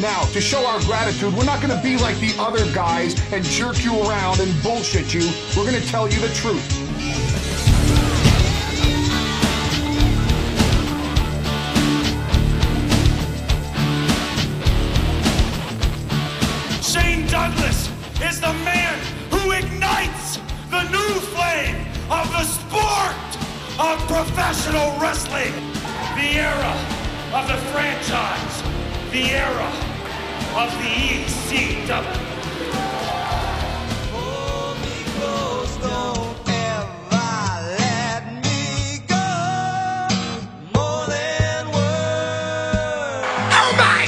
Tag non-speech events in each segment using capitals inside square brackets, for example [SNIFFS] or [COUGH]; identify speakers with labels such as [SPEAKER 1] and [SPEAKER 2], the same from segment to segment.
[SPEAKER 1] Now, to show our gratitude, we're not going to be like the other guys and jerk you around and bullshit you. We're going to tell you the truth.
[SPEAKER 2] Shane Douglas is the man who ignites the new flame of the sport of professional wrestling. The era of the franchise. The era of the ECW. Oh my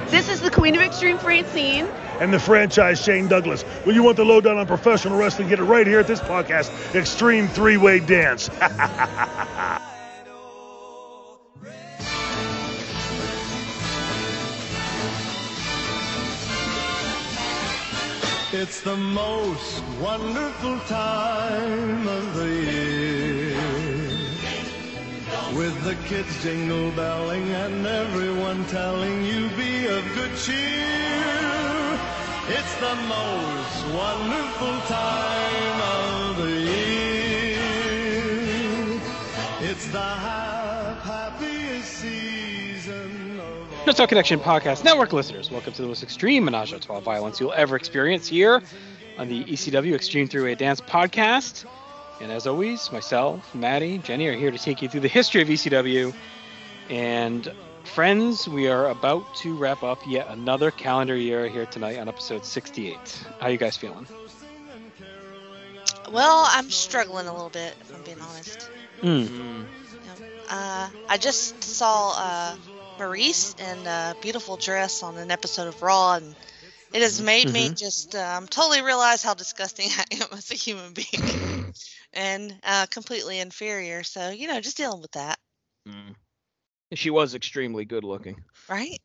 [SPEAKER 2] God!
[SPEAKER 3] This is the Queen of Extreme Francine.
[SPEAKER 4] And the franchise Shane Douglas. When you want the lowdown on professional wrestling, get it right here at this podcast, Extreme Three Way Dance. [LAUGHS]
[SPEAKER 5] It's the most wonderful time of the year. With the kids jingle belling and everyone telling you be of good cheer. It's the most wonderful time of the year. It's the hap- happiest season of
[SPEAKER 6] Talk Connection Podcast Network listeners, welcome to the most extreme menage a trois violence you'll ever experience here on the ECW Extreme Three Way Dance Podcast. And as always, myself, Maddie, Jenny are here to take you through the history of ECW. And friends, we are about to wrap up yet another calendar year here tonight on episode 68. How you guys feeling?
[SPEAKER 7] Well, I'm struggling a little bit, if I'm being honest.
[SPEAKER 6] Mm.
[SPEAKER 7] Uh, I just saw uh, Maryse in a beautiful dress on an episode of Raw, and it has made me just um, totally realize how disgusting [LAUGHS] I am as a human being [LAUGHS] and uh, completely inferior. So, you know, just dealing with that,
[SPEAKER 8] Mm. She was extremely good looking.
[SPEAKER 7] right?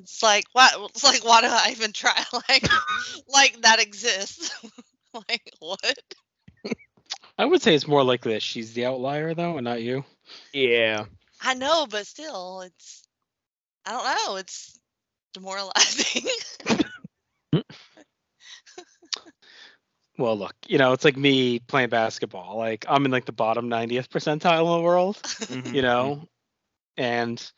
[SPEAKER 7] It's like, what? It's like, why do I even try? [LAUGHS] Like, like that exists. [LAUGHS] like, what?
[SPEAKER 6] I would say it's more likely that she's the outlier, though, and not you.
[SPEAKER 8] Yeah.
[SPEAKER 7] I know, but still, it's I don't know, it's demoralizing. [LAUGHS]
[SPEAKER 6] Well, look, you know, it's like me playing basketball. Like, I'm in like the bottom 90th percentile in the world.
[SPEAKER 8] Mhm.
[SPEAKER 6] you know, and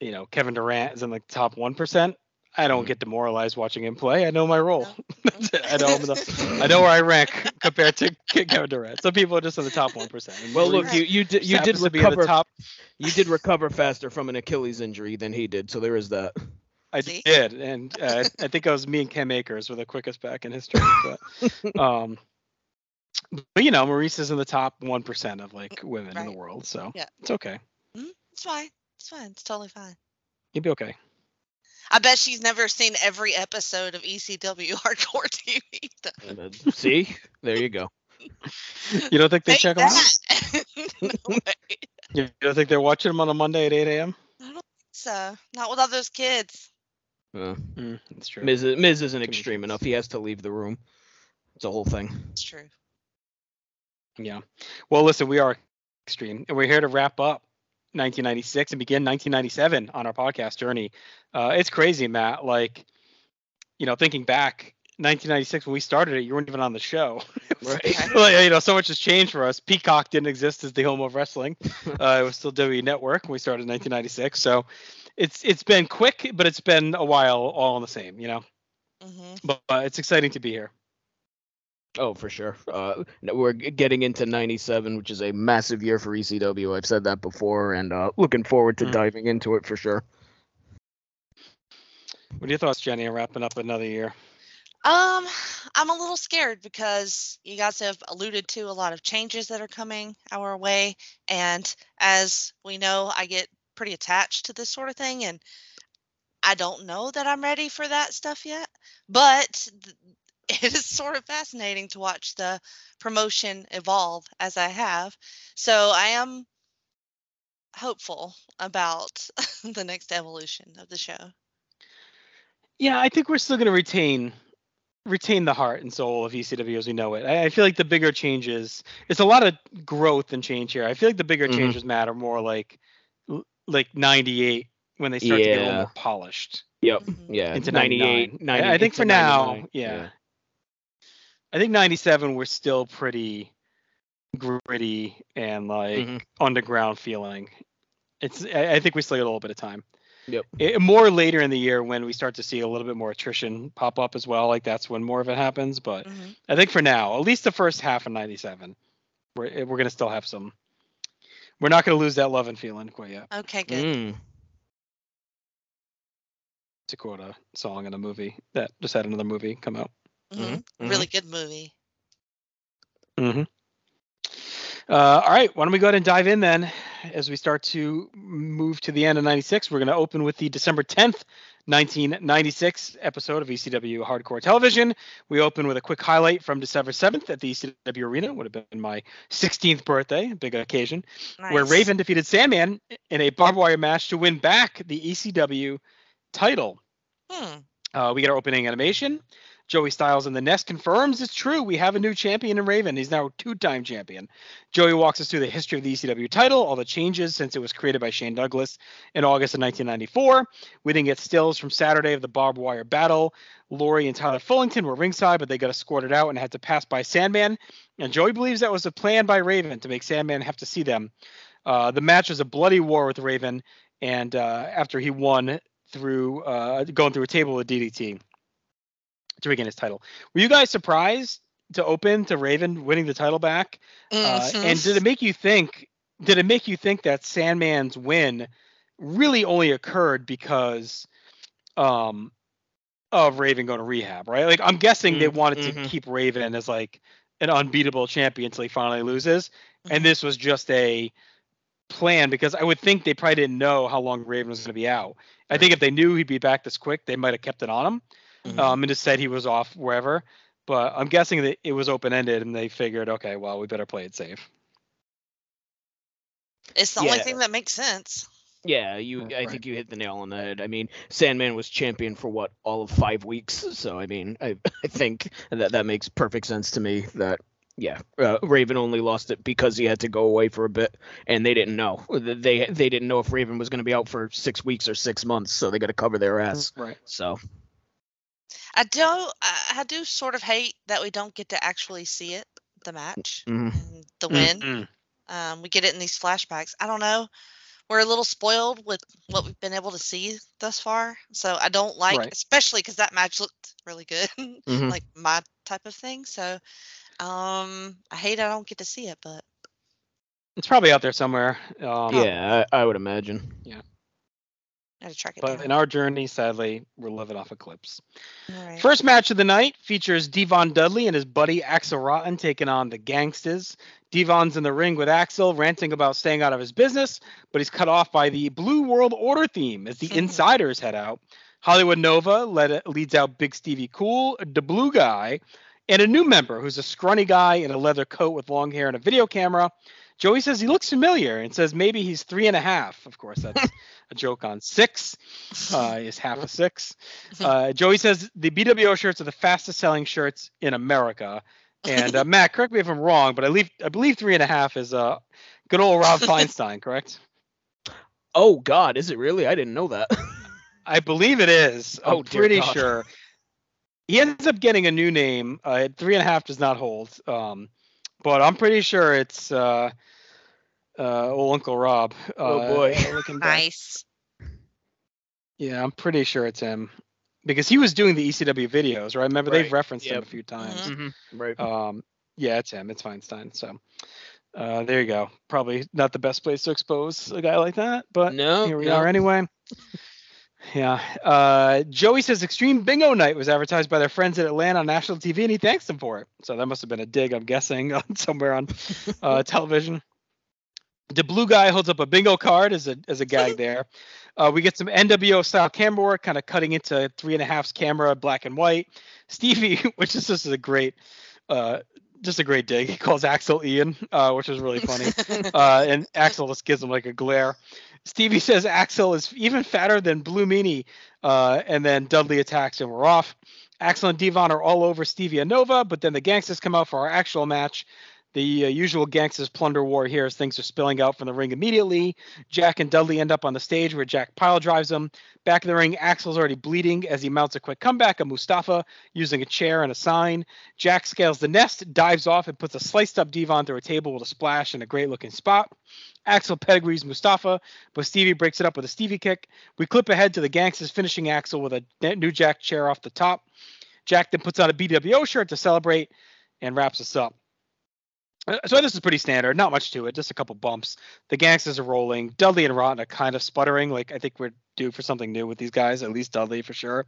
[SPEAKER 6] you know Kevin Durant is in like the top one percent. I don't
[SPEAKER 8] Mhm.
[SPEAKER 6] get demoralized watching him play. I know my role.
[SPEAKER 7] No. [LAUGHS]
[SPEAKER 6] I know I'm the, I know where I rank compared to Kevin Durant. Some people are just in the top one percent.
[SPEAKER 8] Well, look, you you did you did
[SPEAKER 6] to be in the
[SPEAKER 8] recover.
[SPEAKER 6] top.
[SPEAKER 8] You did recover faster from an Achilles injury than he did, so there is that.
[SPEAKER 6] I
[SPEAKER 7] See?
[SPEAKER 6] did, and uh, I think it was me and Cam Akers were the quickest back in history. But, [LAUGHS] um, but you know, Maryse is in the top one percent of like women in the world, so
[SPEAKER 7] Yeah.
[SPEAKER 6] it's okay.
[SPEAKER 7] It's fine. It's fine. It's totally fine.
[SPEAKER 6] You'll be okay.
[SPEAKER 7] I bet she's never seen every episode of ECW [LAUGHS] Hardcore TV. though.
[SPEAKER 8] Uh, [LAUGHS] See, there you go.
[SPEAKER 6] You don't think they
[SPEAKER 7] Take
[SPEAKER 6] check them out?
[SPEAKER 7] that. [LAUGHS] no way.
[SPEAKER 6] You don't think they're watching them on a Monday at 8 a.m.?
[SPEAKER 7] I don't think so not with all those kids.
[SPEAKER 8] Uh,
[SPEAKER 6] Mm, that's true.
[SPEAKER 8] Miz, Miz isn't
[SPEAKER 6] many
[SPEAKER 8] extreme enough. He has to leave the room. It's a whole thing.
[SPEAKER 7] It's true.
[SPEAKER 6] Yeah. Well, listen, we are extreme, and we're here to wrap up 1996 and begin 1997 on our podcast journey. Uh, it's crazy, Matt. Like, you know, thinking back, 1996 when we started it, you weren't even on the show. [LAUGHS]
[SPEAKER 8] Right.
[SPEAKER 6] Like, you know, so much has changed for us. Peacock didn't exist as the home of wrestling. [LAUGHS] Uh, it was still W Network when we started in 1996. So it's it's been quick, but it's been a while all in the same. You know,
[SPEAKER 7] hmm
[SPEAKER 6] but uh, it's exciting to be here.
[SPEAKER 8] Oh, for sure. Uh, we're getting into 97, which is a massive year for ECW. I've said that before, and uh, looking forward to
[SPEAKER 6] Mm.
[SPEAKER 8] diving into it for sure.
[SPEAKER 6] What are your thoughts, Jenny, on wrapping up another year?
[SPEAKER 7] Um, I'm a little scared because you guys have alluded to a lot of changes that are coming our way, and as we know, I get pretty attached to this sort of thing, and I don't know that I'm ready for that stuff yet. But th- [LAUGHS] it is sort of fascinating to watch the promotion evolve as I have. So I am hopeful about [LAUGHS] the next evolution of the show.
[SPEAKER 6] Yeah, I think we're still going to retain retain the heart and soul of ECW as we know it. I, I feel like the bigger changes, it's a lot of growth and change here. I feel like the bigger
[SPEAKER 8] Mhm.
[SPEAKER 6] changes matter more like like 98 when they start to get a little more polished.
[SPEAKER 8] Yep.
[SPEAKER 7] Mhm.
[SPEAKER 8] Yeah.
[SPEAKER 6] Into
[SPEAKER 8] 98,
[SPEAKER 6] 99. I- I think
[SPEAKER 8] into
[SPEAKER 6] for now,
[SPEAKER 8] 99,
[SPEAKER 6] yeah. I think 97 we're still pretty gritty and like
[SPEAKER 8] Mhm.
[SPEAKER 6] underground feeling. It's I, I think we still got a little bit of time.
[SPEAKER 8] Yep.
[SPEAKER 6] It, more later in the year when we start to see a little bit more attrition pop up as well. Like that's when more of it happens. But
[SPEAKER 7] Mhm.
[SPEAKER 6] I think for now, at least the first half of '97, we're we're gonna still have some. We're not gonna lose that love and feeling quite yet.
[SPEAKER 7] Okay, good.
[SPEAKER 8] Mm.
[SPEAKER 6] To quote a song in a movie that just had another movie come out.
[SPEAKER 7] Hmm
[SPEAKER 8] mhm.
[SPEAKER 7] Really good movie.
[SPEAKER 6] Mm-hmm. Uh, all right, why don't we go ahead and dive in then as we start to move to the end of 96. We're going to open with the December 10th, 1996 episode of ECW Hardcore Television. We open with a quick highlight from December 7th at the ECW Arena. Would have been my 16th birthday, big occasion, where Raven defeated Sandman in a barbed wire match to win back the ECW title.
[SPEAKER 7] Hmm.
[SPEAKER 6] Uh, we get our opening animation. Joey Styles in the nest confirms it's true. We have a new champion in Raven. He's now two-time champion. Joey walks us through the history of the ECW title, all the changes since it was created by Shane Douglas in August of 1994. We didn't get stills from Saturday of the barbed wire battle. Lori and Tyler Fullington were ringside, but they got escorted out and had to pass by Sandman. And Joey believes that was a plan by Raven to make Sandman have to see them. Uh, the match was a bloody war with Raven, and uh, after he won through uh, going through a table with DDT to regain his title. Were you guys surprised to open to Raven winning the title back? Uh,
[SPEAKER 7] Mhm.
[SPEAKER 6] and did it make you think? Did it make you think that Sandman's win really only occurred because um, of Raven going to rehab? Right? Like I'm guessing they
[SPEAKER 8] Mm,
[SPEAKER 6] wanted to
[SPEAKER 8] mhm.
[SPEAKER 6] keep Raven as like an unbeatable champion until he finally loses, and
[SPEAKER 7] Mhm.
[SPEAKER 6] this was just a plan because I would think they probably didn't know how long Raven was going to be out. I think if they knew he'd be back this quick, they might have kept it on him
[SPEAKER 7] Mhm.
[SPEAKER 6] um, and just said he was off wherever. But I'm guessing that it was open ended, and they figured, okay, well, we better play it safe.
[SPEAKER 7] it's the only thing that makes sense.
[SPEAKER 8] Yeah, you.
[SPEAKER 6] Right,
[SPEAKER 8] I
[SPEAKER 6] right.
[SPEAKER 8] think you hit the nail on the head. I mean, Sandman was champion for what all of five weeks. So I mean, I [LAUGHS] I think that that makes perfect sense to me. That yeah, uh, Raven only lost it because he had to go away for a bit, and they didn't know. They they didn't know if Raven was going to be out for six weeks or six months, so they got to cover their ass.
[SPEAKER 6] Right.
[SPEAKER 8] So
[SPEAKER 7] I do. I, I do sort of hate that we don't get to actually see it, the match,
[SPEAKER 8] mhm.
[SPEAKER 7] the win.
[SPEAKER 6] Mm-mm.
[SPEAKER 7] Um, we get it in these flashbacks. I don't know. We're a little spoiled with what we've been able to see thus far, so I don't like,
[SPEAKER 6] Right.
[SPEAKER 7] especially because that match looked really good, [LAUGHS]
[SPEAKER 8] Mhm.
[SPEAKER 7] like my type of thing. So, um, I hate I don't get to see it, but
[SPEAKER 6] It's probably out there somewhere. Um,
[SPEAKER 8] yeah, I, I would imagine.
[SPEAKER 7] I had to track it
[SPEAKER 6] But
[SPEAKER 7] down.
[SPEAKER 6] in our journey, sadly, we're living off of clips.
[SPEAKER 7] Right.
[SPEAKER 6] First match of the night features Devon Dudley and his buddy Axel Rotten taking on the Gangsters. Devon's in the ring with Axel, ranting about staying out of his business, but he's cut off by the Blue World Order theme as the mm-hmm. insiders head out. Hollywood Nova led, leads out Big Stevie Cool, the Blue Guy, and a new member who's a scrawny guy in a leather coat with long hair and a video camera. Joey says he looks familiar and says maybe he's three and a half. Of course, that's [LAUGHS] a joke on six. Uh, is half a six. [LAUGHS] Uh, Joey says the BWO shirts are the fastest selling shirts in America. And uh, Matt, correct me if I'm wrong, but I, leave, I believe three and a half is uh, good old Rob [LAUGHS] Feinstein, correct?
[SPEAKER 8] Oh God, is it really? I didn't know that.
[SPEAKER 6] I believe it is. I'm
[SPEAKER 8] Oh,
[SPEAKER 6] pretty
[SPEAKER 8] God.
[SPEAKER 6] sure. He ends up getting a new name. Uh, three and a half does not hold. Um, but I'm pretty sure it's uh, uh, old Uncle Rob.
[SPEAKER 8] Oh,
[SPEAKER 6] Uh,
[SPEAKER 8] boy.
[SPEAKER 7] nice.
[SPEAKER 6] Yeah, I'm pretty sure it's him because he was doing the ECW videos, right? Remember they've
[SPEAKER 8] Right,
[SPEAKER 6] referenced him a few times.
[SPEAKER 7] Mhm.
[SPEAKER 8] Mhm, Right.
[SPEAKER 6] Um, yeah, it's him. It's Feinstein. So uh, there you go. Probably not the best place to expose a guy like that, but
[SPEAKER 8] No,
[SPEAKER 6] here we
[SPEAKER 8] no.
[SPEAKER 6] are anyway. Yeah. Uh, Joey says Extreme Bingo Night was advertised by their friends at Atlanta on national TV, and he thanks them for it. So that must have been a dig, I'm guessing, [LAUGHS] on somewhere on [LAUGHS] uh, television. The blue guy holds up a bingo card as a as a gag there. Uh, we get some NWO style camera work, kind of cutting into three and a half's camera, black and white. Stevie, [LAUGHS] which is just is a great, uh, just a great dig. He calls Axel Ian, uh, which is really funny. [LAUGHS] uh, and Axel just gives him like a glare. Stevie says Axel is even fatter than Blue Meanie, uh, and then Dudley attacks and we're off. Axel and Devon are all over Stevie and Nova, but then the gangsters come out for our actual match. The uh, usual gangsters plunder war here as things are spilling out from the ring immediately. Jack and Dudley end up on the stage where Jack pile drives them. Back in the ring, Axel's already bleeding as he mounts a quick comeback of Mustafa using a chair and a sign. Jack scales the nest, dives off, and puts a sliced up Devon through a table with a splash and a great looking spot. Axel pedigrees Mustafa, but Stevie breaks it up with a Stevie kick. We clip ahead to the gangsters finishing Axel with a new Jack chair off the top. Jack then puts on a BWO shirt to celebrate and wraps us up. Uh, So this is pretty standard, not much to it, just a couple bumps. The gangsters are rolling. Dudley and Rotten are kind of sputtering. Like I think we're due for something new with these guys, at least Dudley for sure.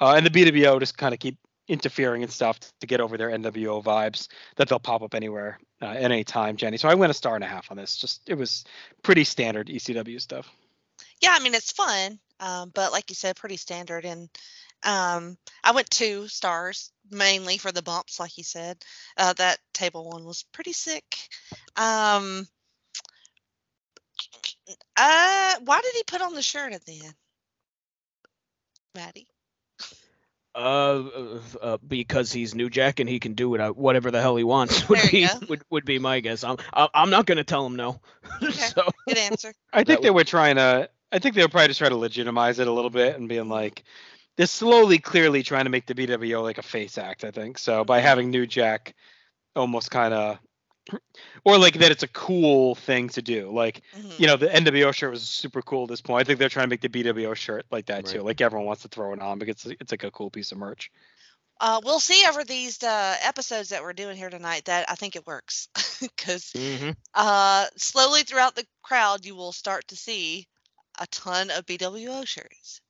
[SPEAKER 6] Uh, and the BWO just kind of keep interfering and stuff to get over their NWO vibes that they'll pop up anywhere uh, at any time, Jenny. So I went a star and a half on this. Just it was pretty standard ECW stuff.
[SPEAKER 7] Yeah, I mean it's fun, um, but like you said, pretty standard. And um, I went two stars mainly for the bumps, like you said. Uh, that table one was pretty sick. Um, [SNIFFS] uh, why did he put on the shirt at the end, Maddie?
[SPEAKER 8] Uh, uh, because he's New Jack and he can do it, whatever the hell he wants [LAUGHS] would
[SPEAKER 7] There you
[SPEAKER 8] be
[SPEAKER 7] go.
[SPEAKER 8] would, would be my guess. I'm I- I'm not gonna tell him no. [LAUGHS]
[SPEAKER 7] Okay.
[SPEAKER 8] so
[SPEAKER 7] Good answer.
[SPEAKER 6] I think
[SPEAKER 8] That
[SPEAKER 6] they were trying to. I think they were probably just trying to legitimize it a little bit and being like, they're slowly, clearly trying to make the BWO like a face act. I think so by having New Jack, almost kind of, [CLEARS THROAT] or like that it's a cool thing to do. Like
[SPEAKER 7] Mhm.
[SPEAKER 6] you know, the NWO shirt was super cool at this point. I think they're trying to make the BWO shirt like that too. Like everyone wants to throw it on because it's, it's like a cool piece of merch.
[SPEAKER 7] Uh, we'll see over these uh, episodes that we're doing here tonight that I think it works [LAUGHS] because
[SPEAKER 8] mhm.
[SPEAKER 7] uh, slowly throughout the crowd you will start to see a ton of BWO shirts.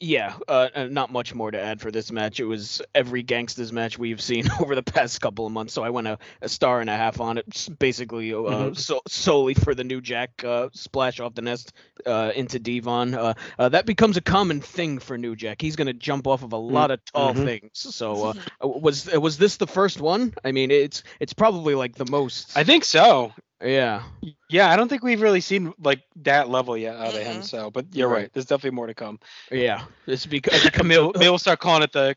[SPEAKER 8] Yeah, uh, uh, not much more to add for this match. It was every gangsters match we've seen [LAUGHS] over the past couple of months, so I went a, a star and a half on it. Basically, uh,
[SPEAKER 6] Mhm.
[SPEAKER 8] so, solely for the new Jack uh, splash off the nest uh, into Devon. Uh, uh, that becomes a common thing for New Jack. He's gonna jump off of a lot of tall
[SPEAKER 6] mhm.
[SPEAKER 8] things. So uh, [LAUGHS] uh, was was this the first one? I mean, it's it's probably like the most.
[SPEAKER 6] I think so.
[SPEAKER 8] Yeah.
[SPEAKER 6] Yeah, I don't think we've really seen like that level yet out of him. So, but you're
[SPEAKER 8] Right.
[SPEAKER 6] right. There's definitely more to come.
[SPEAKER 8] Yeah, This because
[SPEAKER 6] Maybe, maybe we'll start calling it the.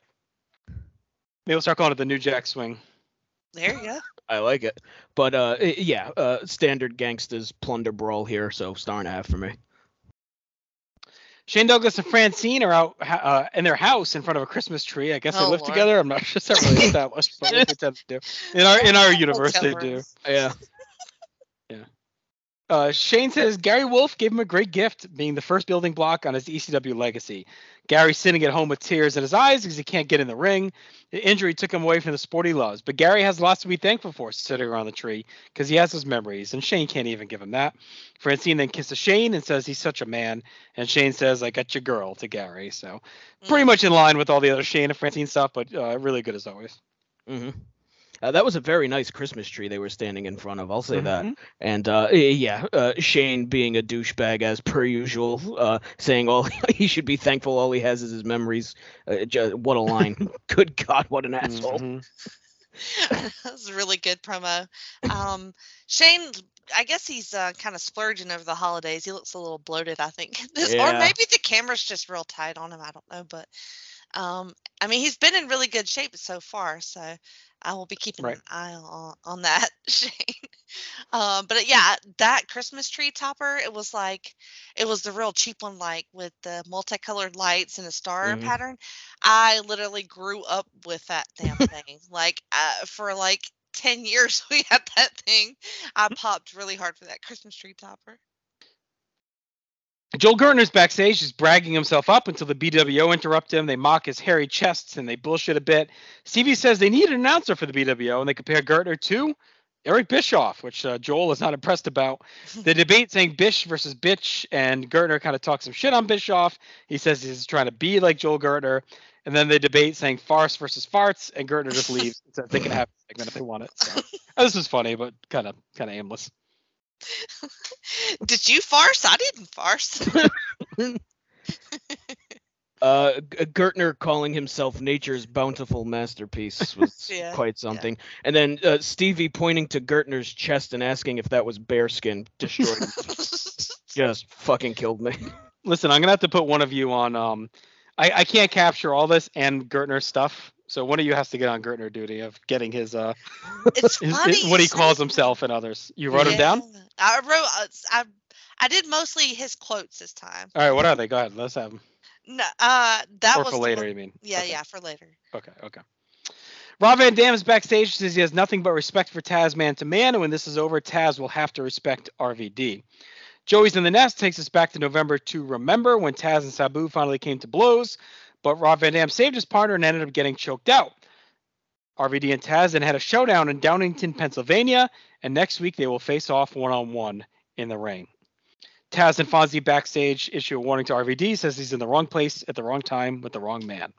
[SPEAKER 6] Maybe we'll start calling it the New Jack Swing.
[SPEAKER 7] There you go.
[SPEAKER 8] I like it. But uh, yeah, uh, standard gangsters plunder brawl here, so star and a half for me.
[SPEAKER 6] Shane Douglas and Francine are out uh, in their house in front of a Christmas tree. I guess they
[SPEAKER 7] Oh,
[SPEAKER 6] live
[SPEAKER 7] Lord.
[SPEAKER 6] together. I'm not sure it's not really [LAUGHS] established, but we pretend to do. In our in our universe, they do.
[SPEAKER 8] Yeah.
[SPEAKER 6] Uh, Shane says Gary Wolf gave him a great gift, being the first building block on his ECW legacy. Gary's sitting at home with tears in his eyes because he can't get in the ring. The injury took him away from the sport he loves, but Gary has lots to be thankful for sitting around the tree because he has his memories, and Shane can't even give him that. Francine then kisses Shane and says he's such a man, and Shane says, "I got your girl" to Gary. So pretty much in line with all the other Shane and Francine stuff, but uh, really good as always.
[SPEAKER 8] hmm Uh, that was a very nice Christmas tree they were standing in front of. I'll say that.
[SPEAKER 6] Mhm.
[SPEAKER 8] And uh, yeah, uh, Shane being a douchebag as per usual, uh, saying all [LAUGHS] he should be thankful all he has is his memories. Uh, ju- what a line! [LAUGHS] Good God, what an asshole!
[SPEAKER 6] Mhm. [LAUGHS]
[SPEAKER 7] that was a really good promo. Um, Shane, I guess he's uh, kind of splurging over the holidays. He looks a little bloated, I think. This, Or maybe the camera's just real tight on him. I don't know. But um, I mean, he's been in really good shape so far. So I will be keeping
[SPEAKER 6] Right.
[SPEAKER 7] an eye on, on that, [LAUGHS] Shane. Um, but yeah, that Christmas tree topper, it was like, it was the real cheap one, like with the multicolored lights and a star
[SPEAKER 8] Mhm.
[SPEAKER 7] pattern. I literally grew up with that damn [LAUGHS] thing. like uh, for like 10 years, [LAUGHS] we had that thing. I popped really hard for that Christmas tree topper.
[SPEAKER 6] Joel Gertner's backstage, just bragging himself up until the BWO interrupt him. They mock his hairy chests and they bullshit a bit. Stevie says they need an announcer for the BWO, and they compare Gertner to Eric Bischoff, which uh, Joel is not impressed about. [LAUGHS] The debate saying Bish versus Bitch, and Gertner kind of talks some shit on Bischoff. He says he's trying to be like Joel Gertner. And then they debate saying farce versus farts, and Gertner just leaves. and says they can have a segment if they want it. So [LAUGHS] this was funny, but kind of kind of aimless. [LAUGHS]
[SPEAKER 7] Did you farce? I didn't farce. [LAUGHS]
[SPEAKER 8] Uh, Gertner calling himself nature's bountiful masterpiece [LAUGHS] was
[SPEAKER 7] Yeah,
[SPEAKER 8] quite something. And then uh, Stevie pointing to Gertner's chest and asking if that was bearskin destroyed him. Just fucking killed me.
[SPEAKER 6] Listen, I'm gonna have to put one of you on. Um, I, I can't capture all this and Gertner stuff. So one of you has to get on Gertner duty of getting his uh [LAUGHS]
[SPEAKER 7] It's
[SPEAKER 6] his, his- what he calls himself and others. You wrote them down?
[SPEAKER 7] I wrote. uh, I I did mostly his quotes this time.
[SPEAKER 6] All right, what are they? Go ahead. Let's have them.
[SPEAKER 7] No, uh, that
[SPEAKER 6] or
[SPEAKER 7] was
[SPEAKER 6] for later,
[SPEAKER 7] one-
[SPEAKER 6] you mean?
[SPEAKER 7] Yeah,
[SPEAKER 6] Okay.
[SPEAKER 7] yeah, for later.
[SPEAKER 6] Okay, okay. Rob Van Dam is backstage. Says he has nothing but respect for Taz man to man, and when this is over, Taz will have to respect RVD. Joey's in the nest takes us back to November to remember when Taz and Sabu finally came to blows, but Rob Van Dam saved his partner and ended up getting choked out. RVD and Taz then had a showdown in Downingtown, Pennsylvania, and next week they will face off one on one in the ring. Taz and Fonzie backstage issue a warning to RVD, says he's in the wrong place at the wrong time with the wrong man.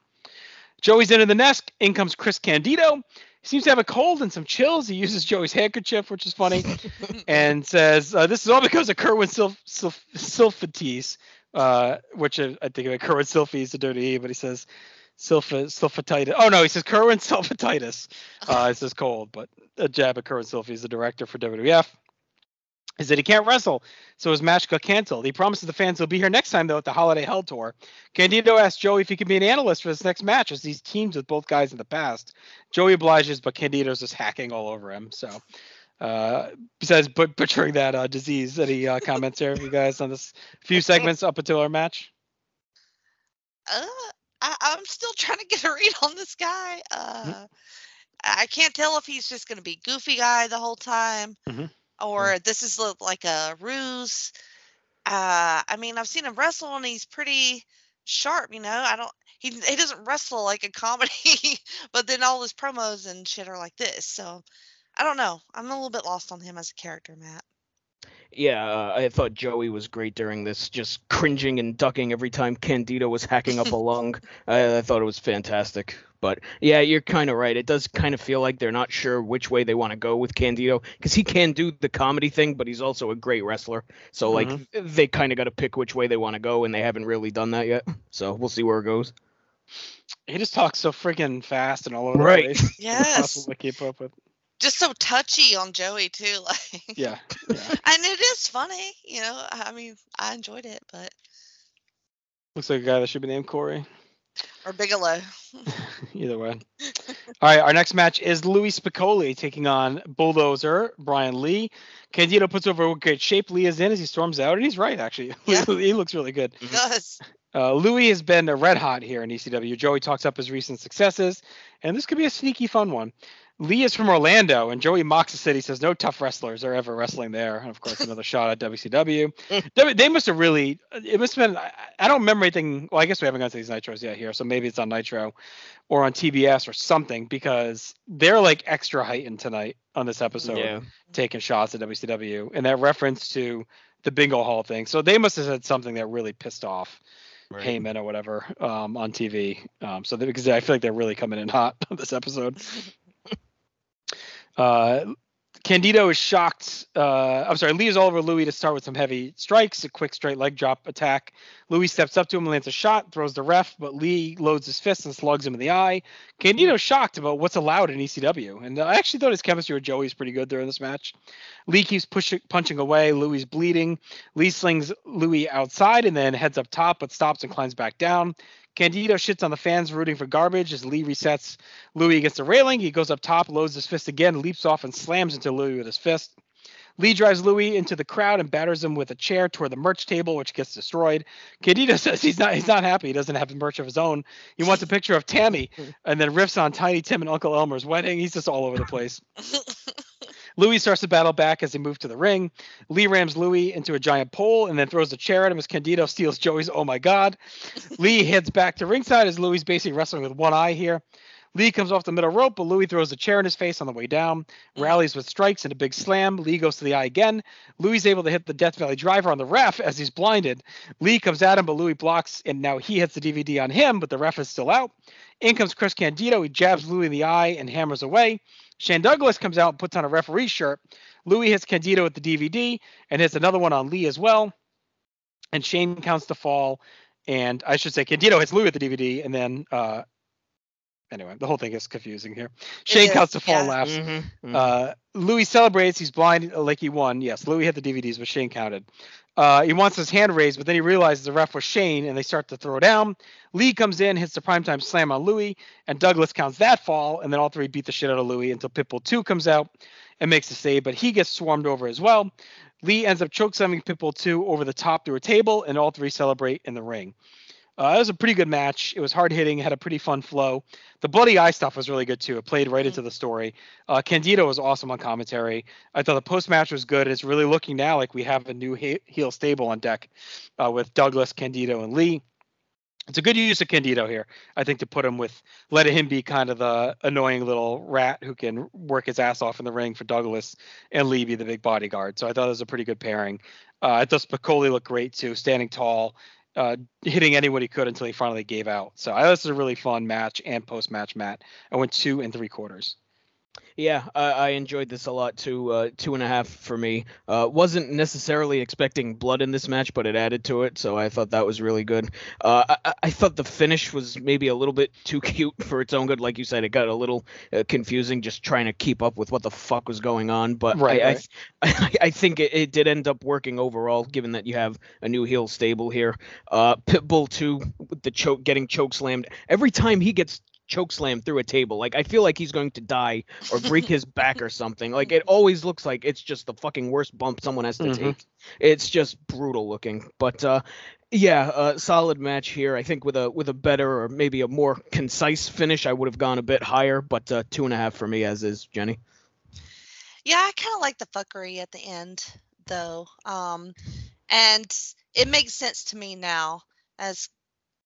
[SPEAKER 6] Joey's into the nest. In comes Chris Candido. He seems to have a cold and some chills. He uses Joey's handkerchief, which is funny, [LAUGHS] and says, uh, "This is all because of Kerwin Sil- Sil- Sulfates, uh, which I think of Kerwin Silfies the dirty E, but he says Sulfa Sulfatitis. Oh no, he says Kerwin Sulfatitis. [LAUGHS] Uh, it says cold, but a jab at Kerwin Silfies the director for WWF. He said he can't wrestle, so his match got canceled. He promises the fans he'll be here next time though at the Holiday Hell Tour. Candido asks Joey if he can be an analyst for this next match, as he's teamed with both guys in the past. Joey obliges, but Candido's just hacking all over him. So, uh, besides but butchering that uh, disease, any uh, comments here, you guys, on this few [LAUGHS] segments up until our match?
[SPEAKER 7] Uh, I, I'm still trying to get a read on this guy. Uh, I can't tell if he's just going to be goofy guy the whole time,
[SPEAKER 6] Mhm.
[SPEAKER 7] or this is like a ruse. Uh, I mean, I've seen him wrestle and he's pretty sharp. You know, I don't. He he doesn't wrestle like a comedy, [LAUGHS] but then all his promos and shit are like this. So I don't know. I'm a little bit lost on him as a character, Matt.
[SPEAKER 8] Yeah, uh, I thought Joey was great during this, just cringing and ducking every time Candido was hacking up a [LAUGHS] lung. I, I thought it was fantastic. But yeah, you're kind of right. It does kind of feel like they're not sure which way they want to go with Candido because he can do the comedy thing, but he's also a great wrestler. So like they kind of got to pick which way they want to go, and they haven't really done that yet. So we'll see where it goes.
[SPEAKER 6] He just talks so freaking fast and all over
[SPEAKER 8] Right.
[SPEAKER 6] the place. It's
[SPEAKER 7] Yes.
[SPEAKER 6] impossible to keep up with.
[SPEAKER 7] Just so touchy on Joey too. [LAUGHS] Like,
[SPEAKER 6] Yeah, yeah.
[SPEAKER 7] and it is funny. You know, I mean, I enjoyed it, but
[SPEAKER 6] Looks like a guy that should be named Corey.
[SPEAKER 7] or Bigelow. [LAUGHS]
[SPEAKER 6] Either way. All right, our next match is Louis Spicolli taking on Bulldozer Brian Lee. Candido puts over what great shape Lee is in as he storms out, and he's right actually. [LAUGHS]
[SPEAKER 7] Yeah.
[SPEAKER 6] he looks really good.
[SPEAKER 7] He does.
[SPEAKER 6] Uh, Louis has been a red hot here in ECW. Joey talks up his recent successes, and this could be a sneaky fun one. Lee is from Orlando, and Joey mocks the city. Says no tough wrestlers are ever wrestling there. And of course, another [LAUGHS] shot at WCW. [LAUGHS] They must have really. It must have been. I, don't remember anything. Well, I guess we haven't gone to these nitros yet here, so maybe it's on Nitro or on TBS or something because they're like extra heightened tonight on this episode
[SPEAKER 8] Yeah.
[SPEAKER 6] taking shots at WCW, and that reference to the bingo hall thing. So they must have said something that really pissed off
[SPEAKER 8] Right.
[SPEAKER 6] Heyman or whatever um, on TV. Um, so they, because I feel like they're really coming in hot [LAUGHS] on this episode. Uh, Candido is shocked. Uh, I'm sorry, Lee is all over Louis to start with some heavy strikes, a quick straight leg drop attack. Louis steps up to him lands a shot, throws the ref, but Lee loads his fist and slugs him in the eye. Candido's shocked about what's allowed in ECW, and I actually thought his chemistry with Joey pretty good during this match. Lee keeps pushing, punching away. Louis bleeding. Lee slings Louis outside and then heads up top, but stops and climbs back down. Candido shits on the fans rooting for garbage as Lee resets Louis against the railing. He goes up top, loads his fist again, leaps off and slams into Louis with his fist. Lee drives Louis into the crowd and batters him with a chair toward the merch table, which gets destroyed. Candido [LAUGHS] says he's not he's not happy. He doesn't have merch of his own. He wants a picture of Tammy, [LAUGHS] and then riffs on Tiny Tim and Uncle Elmer's wedding. He's just all over the place. [LAUGHS] Louis starts to battle back as he moves to the ring. Lee rams Louis into a giant pole and then throws a chair at him as Candido steals Joey's Oh My God. Lee heads back to ringside as Louis basically wrestling with one eye here. Lee comes off the middle rope, but Louis throws a chair in his face on the way down. Rallies with strikes and a big slam. Lee goes to the eye again. Louis is able to hit the Death Valley driver on the ref as he's blinded. Lee comes at him, but Louis blocks, and now he hits the DVD on him, but the ref is still out. In comes Chris Candido. He jabs Louis in the eye and hammers away. Shane Douglas comes out and puts on a referee shirt. Louis hits Candido with the DVD and hits another one on Lee as well. And Shane counts the fall. And I should say Candido hits Louis with the DVD, and then uh, anyway, the whole thing is confusing here. Shane
[SPEAKER 7] is,
[SPEAKER 6] counts to fall
[SPEAKER 7] yeah.
[SPEAKER 6] laughs.
[SPEAKER 8] Mhm, mhm.
[SPEAKER 6] Uh, Louis celebrates. He's blind, like he won. Yes, Louis had the DVDs, but Shane counted. Uh, he wants his hand raised, but then he realizes the ref was Shane, and they start to throw down. Lee comes in, hits the primetime slam on Louis, and Douglas counts that fall, and then all three beat the shit out of Louis until Pitbull 2 comes out and makes the save, but he gets swarmed over as well. Lee ends up chokeslamming Pitbull 2 over the top through a table, and all three celebrate in the ring. Uh, it was a pretty good match. It was hard hitting, had a pretty fun flow. The bloody eye stuff was really good too. It played right into the story. Uh, Candido was awesome on commentary. I thought the post match was good. It's really looking now like we have a new he- heel stable on deck uh, with Douglas, Candido, and Lee. It's a good use of Candido here, I think, to put him with let him be kind of the annoying little rat who can work his ass off in the ring for Douglas and Lee be the big bodyguard. So I thought it was a pretty good pairing. Uh, I thought Spicolli looked great too, standing tall, uh, hitting anyone he could until he finally gave out. So I thought this was a really fun match and post match Matt. I went two and three quarters.
[SPEAKER 8] Yeah, I, I enjoyed this a lot too. Uh, two and a half for me. Uh, wasn't necessarily expecting blood in this match, but it added to it, so I thought that was really good. Uh, I- I, thought the finish was maybe a little bit [LAUGHS] too cute for its own good. Like you said, it got a little uh, confusing just trying to keep up with what the fuck was going on. But
[SPEAKER 6] Right,
[SPEAKER 8] I,
[SPEAKER 6] right.
[SPEAKER 8] I, [LAUGHS] I, I think it, it did end up working overall, given that you have a new heel stable here. Uh, Pitbull too, with the choke getting choke slammed every time he gets choke slammed through a table. Like I feel like he's going to die or break his [LAUGHS] back or something. Like it always looks like it's just the fucking worst bump someone has to
[SPEAKER 6] Mhm.
[SPEAKER 8] take. It's just brutal looking. But uh yeah, uh, solid match here. I think with a with a better or maybe a more concise finish, I would have gone a bit higher. But uh, two and a half for me, as is Jenny.
[SPEAKER 7] Yeah, I kind of like the fuckery at the end, though. Um, and it makes sense to me now as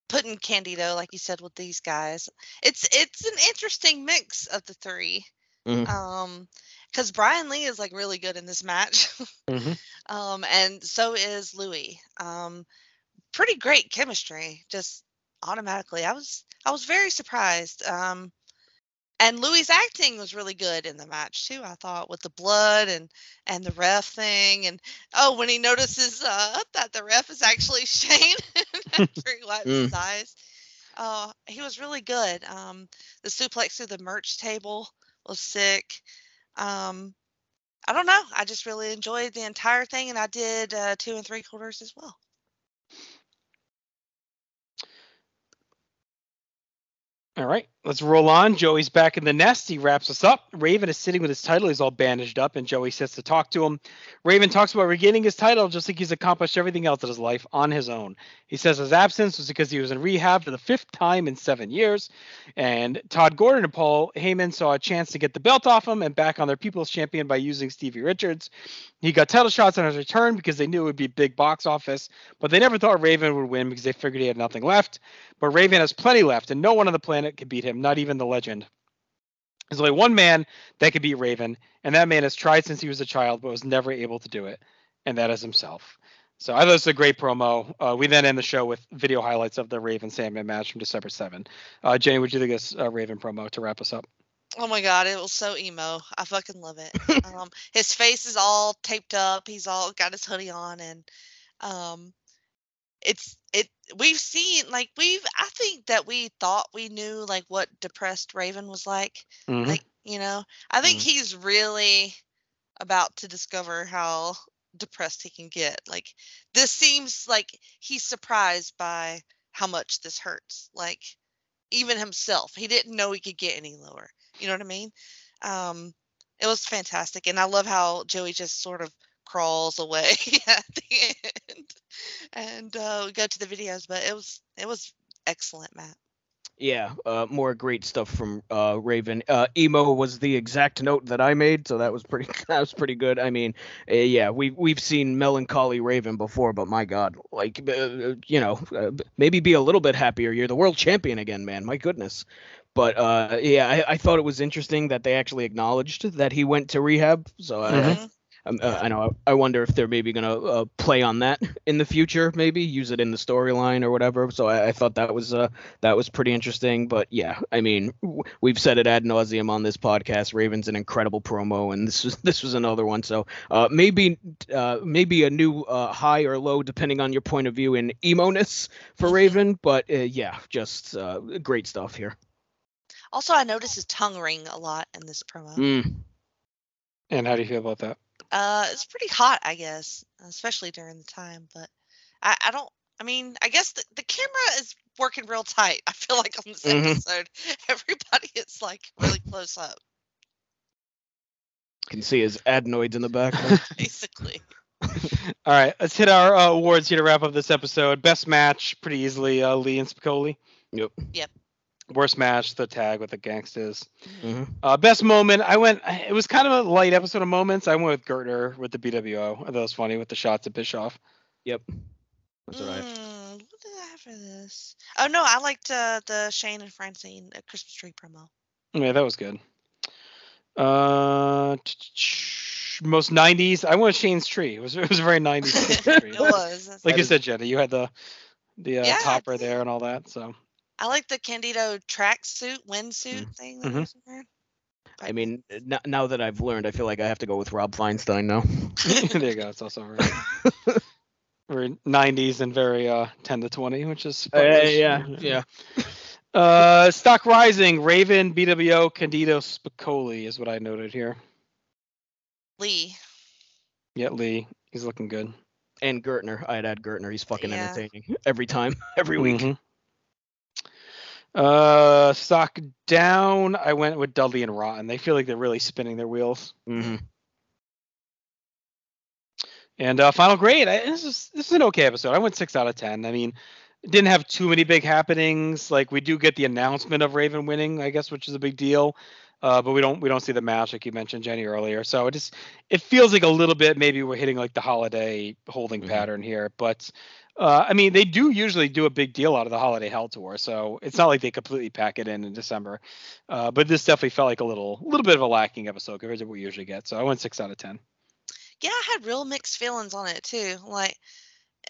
[SPEAKER 7] putting Candido, like you said, with these guys. It's it's an interesting mix of the 3
[SPEAKER 8] Mhm.
[SPEAKER 7] Um, because Brian Lee is like really good in this match. [LAUGHS]
[SPEAKER 6] Mhm.
[SPEAKER 7] um, and so is Louis. Um, pretty great chemistry, just automatically. I was I was very surprised. Um, and Louis' acting was really good in the match too. I thought with the blood and and the ref thing, and oh, when he notices uh, that the ref is actually [LAUGHS] Shane after he wipes his eyes, uh, he was really good. Um, the suplex through the merch table was sick. Um, I don't know. I just really enjoyed the entire thing, and I did uh, two and three quarters as well.
[SPEAKER 6] All right, let's roll on. Joey's back in the nest. He wraps us up. Raven is sitting with his title. He's all bandaged up, and Joey sits to talk to him. Raven talks about regaining his title, just like he's accomplished everything else in his life on his own. He says his absence was because he was in rehab for the fifth time in seven years. And Todd Gordon and Paul Heyman saw a chance to get the belt off him and back on their People's Champion by using Stevie Richards. He got title shots on his return because they knew it would be big box office, but they never thought Raven would win because they figured he had nothing left. But Raven has plenty left, and no one on the planet can beat him, not even the legend. There's only one man that could beat Raven, and that man has tried since he was a child, but was never able to do it, and that is himself. So I thought this was a great promo. Uh, we then end the show with video highlights of the Raven Sandman match from December 7. Uh, Jenny, what do you think of this uh, Raven promo to wrap us up?
[SPEAKER 7] Oh my god, it was so emo. I fucking love it. [LAUGHS] um, his face is all taped up. He's all got his hoodie on, and um, it's it. We've seen like we've. I think that we thought we knew like what depressed Raven was like.
[SPEAKER 6] Mhm.
[SPEAKER 7] Like you know, I think
[SPEAKER 8] Mhm.
[SPEAKER 7] he's really about to discover how depressed he can get. Like this seems like he's surprised by how much this hurts. Like even himself, he didn't know he could get any lower. You know what I mean? Um, it was fantastic, and I love how Joey just sort of crawls away [LAUGHS] at the end, and uh, we go to the videos. But it was it was excellent, Matt.
[SPEAKER 8] Yeah, uh, more great stuff from uh, Raven. Uh, emo was the exact note that I made, so that was pretty. [LAUGHS] That was pretty good. I mean, uh, yeah, we we've seen melancholy Raven before, but my God, like, uh, you know, uh, maybe be a little bit happier. You're the world champion again, man. My goodness. But uh, yeah, I, I thought it was interesting that they actually acknowledged that he went to rehab. So I,
[SPEAKER 7] Mhm.
[SPEAKER 8] Um, uh, I know. I wonder if they're maybe gonna uh, play on that [LAUGHS] in the future. Maybe use it in the storyline or whatever. So I, I thought that was uh, that was pretty interesting. But yeah, I mean, w- we've said it ad nauseum on this podcast. Raven's an incredible promo, and this was [LAUGHS] this was another one. So uh, maybe uh, maybe a new uh, high or low depending on your point of view in emo ness for Raven. But uh, yeah, just uh, great stuff here.
[SPEAKER 7] Also, I noticed his tongue ring a lot in this promo.
[SPEAKER 8] Mm.
[SPEAKER 6] And how do you feel about that?
[SPEAKER 7] Uh, it's pretty hot, I guess, especially during the time. But I, I don't. I mean, I guess the, the camera is working real tight. I feel like on this
[SPEAKER 8] Mhm.
[SPEAKER 7] episode, [LAUGHS] everybody is like really close up,
[SPEAKER 8] Can see his adenoids in the back. [LAUGHS]
[SPEAKER 7] basically. [LAUGHS]
[SPEAKER 6] All right, let's hit our uh, awards here to wrap up this episode. Best match, pretty easily, uh, Lee and Spicolli.
[SPEAKER 8] Yep.
[SPEAKER 7] Yep.
[SPEAKER 6] Worst match, the tag with the gangsters.
[SPEAKER 8] hmm
[SPEAKER 6] Uh, best moment, I went. It was kind of a light episode of moments. I went with Gertner with the BWO. I thought it was funny with the shots at Bischoff.
[SPEAKER 8] Yep. That's all right.
[SPEAKER 7] Mm, what did I have for this? Oh no, I liked uh, the Shane and Francine uh, Christmas tree promo.
[SPEAKER 6] Yeah, that was good. Uh, most '90s. I went with Shane's tree. It was it was a very '90s [LAUGHS] tree.
[SPEAKER 7] it was. That's-
[SPEAKER 6] Like you
[SPEAKER 8] That is-
[SPEAKER 6] said, Jenny, you had the the uh,
[SPEAKER 7] Yeah,
[SPEAKER 6] topper there and all that. So
[SPEAKER 7] I like the Candido tracksuit, windsuit thing that
[SPEAKER 6] Mhm.
[SPEAKER 7] he was wearing.
[SPEAKER 8] I mean, n- now that I've learned, I feel like I have to go with Rob Feinstein now. [LAUGHS]
[SPEAKER 6] there you go. It's also very, very 90s and very uh 10 to 20, which is
[SPEAKER 8] Uh,
[SPEAKER 6] fun.
[SPEAKER 8] yeah, yeah. [LAUGHS]
[SPEAKER 6] Uh, stock rising. Raven, BWO, Candido, Spicolli is what I noted here.
[SPEAKER 7] Lee.
[SPEAKER 6] Yeah, Lee, he's looking good.
[SPEAKER 8] And Gertner, I'd add Gertner. He's fucking
[SPEAKER 7] Yeah.
[SPEAKER 8] entertaining every time, [LAUGHS] every week.
[SPEAKER 6] Mhm. Uh, stock down. I went with Dudley and Rotten. They feel like they're really spinning their wheels.
[SPEAKER 8] Mm-hmm.
[SPEAKER 6] And uh, final grade. I, this is this is an okay episode. I went six out of ten. I mean, didn't have too many big happenings. Like we do get the announcement of Raven winning, I guess, which is a big deal. Uh, but we don't we don't see the match like you mentioned Jenny earlier. So it just it feels like a little bit maybe we're hitting like the holiday holding
[SPEAKER 8] Mhm.
[SPEAKER 6] pattern here. But uh, I mean, they do usually do a big deal out of the holiday hell tour, so it's not like they completely pack it in in December. Uh, but this definitely felt like a little little bit of a lacking episode compared to what we usually get. So I went six out of ten.
[SPEAKER 7] Yeah, I had real mixed feelings on it too. Like,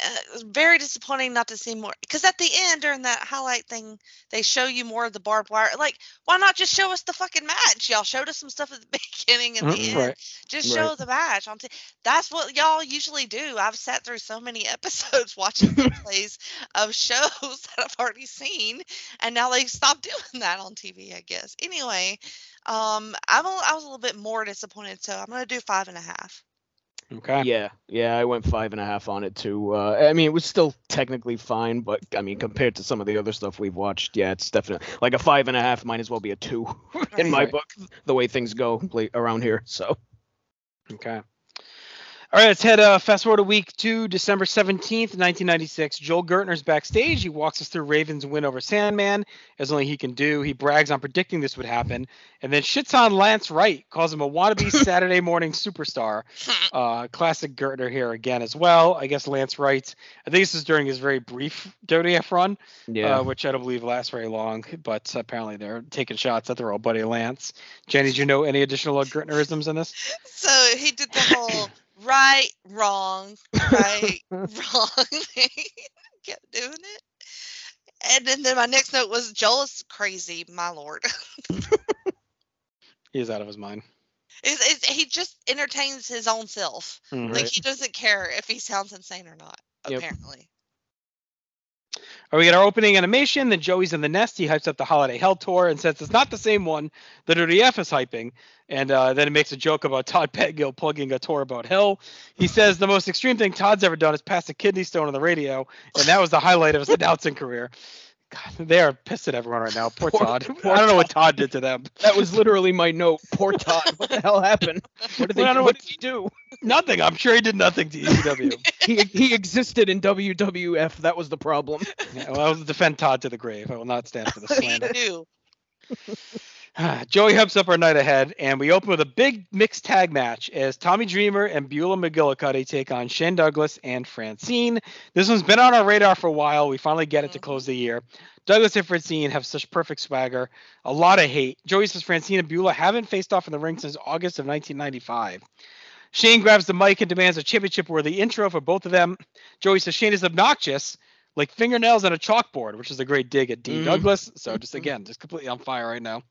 [SPEAKER 7] uh, it was very disappointing not to see more. Because at the end, during that highlight thing, they show you more of the barbed wire. Like, why not just show us the fucking match? Y'all showed us some stuff at the [LAUGHS] beginning and the end.
[SPEAKER 6] right.
[SPEAKER 7] Just show
[SPEAKER 8] Right.
[SPEAKER 7] the match on. T- That's what y'all usually do. I've sat through so many [LAUGHS] episodes watching [LAUGHS] replays of shows that I've already seen, and now they stopped doing that on TV. I guess. Anyway, um, I'm a, I was a little bit more disappointed, so I'm gonna do five and a half.
[SPEAKER 6] Okay.
[SPEAKER 8] Yeah, yeah, I went five and a half on it too. Uh, I mean, it was still technically fine, but I mean, compared to some of the other stuff we've watched, yeah, it's definitely like a five and a half. Might as well be a two [LAUGHS] in my book. The way things go play around here, so
[SPEAKER 6] Okay. All right, let's head uh, fast forward to week two, December 17th, 1996. Joel Gertner's backstage. He walks us through Ravens' win over Sandman, as only he can do. He brags on predicting this would happen, and then shits on Lance Wright, calls him a wannabe [LAUGHS] Saturday morning superstar. [LAUGHS] Uh, classic Gertner here again as well. I guess Lance Wright, I think this is during his very brief WF run,
[SPEAKER 8] yeah.
[SPEAKER 6] uh, which I don't believe lasts very long, but apparently they're taking shots at their old buddy Lance. Jenny, did you know any additional Gertnerisms in this? [LAUGHS]
[SPEAKER 7] So he did the whole right, wrong, right, [LAUGHS] [LAUGHS] wrong. [LAUGHS] Kept doing it. And then, then my next note was Joel is crazy, my lord.
[SPEAKER 6] He's out of his mind.
[SPEAKER 7] It's, it's, he just entertains his own self.
[SPEAKER 6] Mhm.
[SPEAKER 7] Like he doesn't care if he sounds insane or not.
[SPEAKER 8] Yep.
[SPEAKER 7] Apparently.
[SPEAKER 6] Right, we get our opening animation. Then Joey's in the nest. He hypes up the Holiday Hell Tour and says it's not the same one that ODF is hyping. And uh, then it makes a joke about Todd Pettengill plugging a tour about hell. He says the most extreme thing Todd's ever done is pass a kidney stone on the radio, and that was the highlight of his [LAUGHS] announcing career. God, they are pissed at everyone right now. Poor,
[SPEAKER 8] Poor-
[SPEAKER 6] Todd.
[SPEAKER 8] poor
[SPEAKER 6] I don't know what Todd did to them.
[SPEAKER 8] that was literally my note. Poor Todd. What the hell happened? What did, they,
[SPEAKER 6] Well, I don't know
[SPEAKER 8] what
[SPEAKER 6] what-
[SPEAKER 8] did he do?
[SPEAKER 6] Nothing. I'm sure he did nothing to ECW. [LAUGHS]
[SPEAKER 8] He he existed in WWF. That was the problem.
[SPEAKER 6] yeah, well, I will defend Todd to the grave. I will not stand for the [LAUGHS]
[SPEAKER 7] He
[SPEAKER 6] slander.
[SPEAKER 7] knew. [SIGHS]
[SPEAKER 6] Joey helps up our night ahead, and we open with a big mixed tag match as Tommy Dreamer and Beulah McGillicuddy take on Shane Douglas and Francine. This one's been on our radar for a while. We finally get it to close the year. Douglas and Francine have such perfect swagger, a lot of hate. Joey says Francine and Beulah haven't faced off in the ring since August of 1995. Shane grabs the mic and demands a championship worthy intro for both of them. Joey says Shane is obnoxious, like fingernails on a chalkboard, which is a great dig at Dean
[SPEAKER 8] Mm.
[SPEAKER 6] Douglas. So just [LAUGHS] again, just completely on fire right now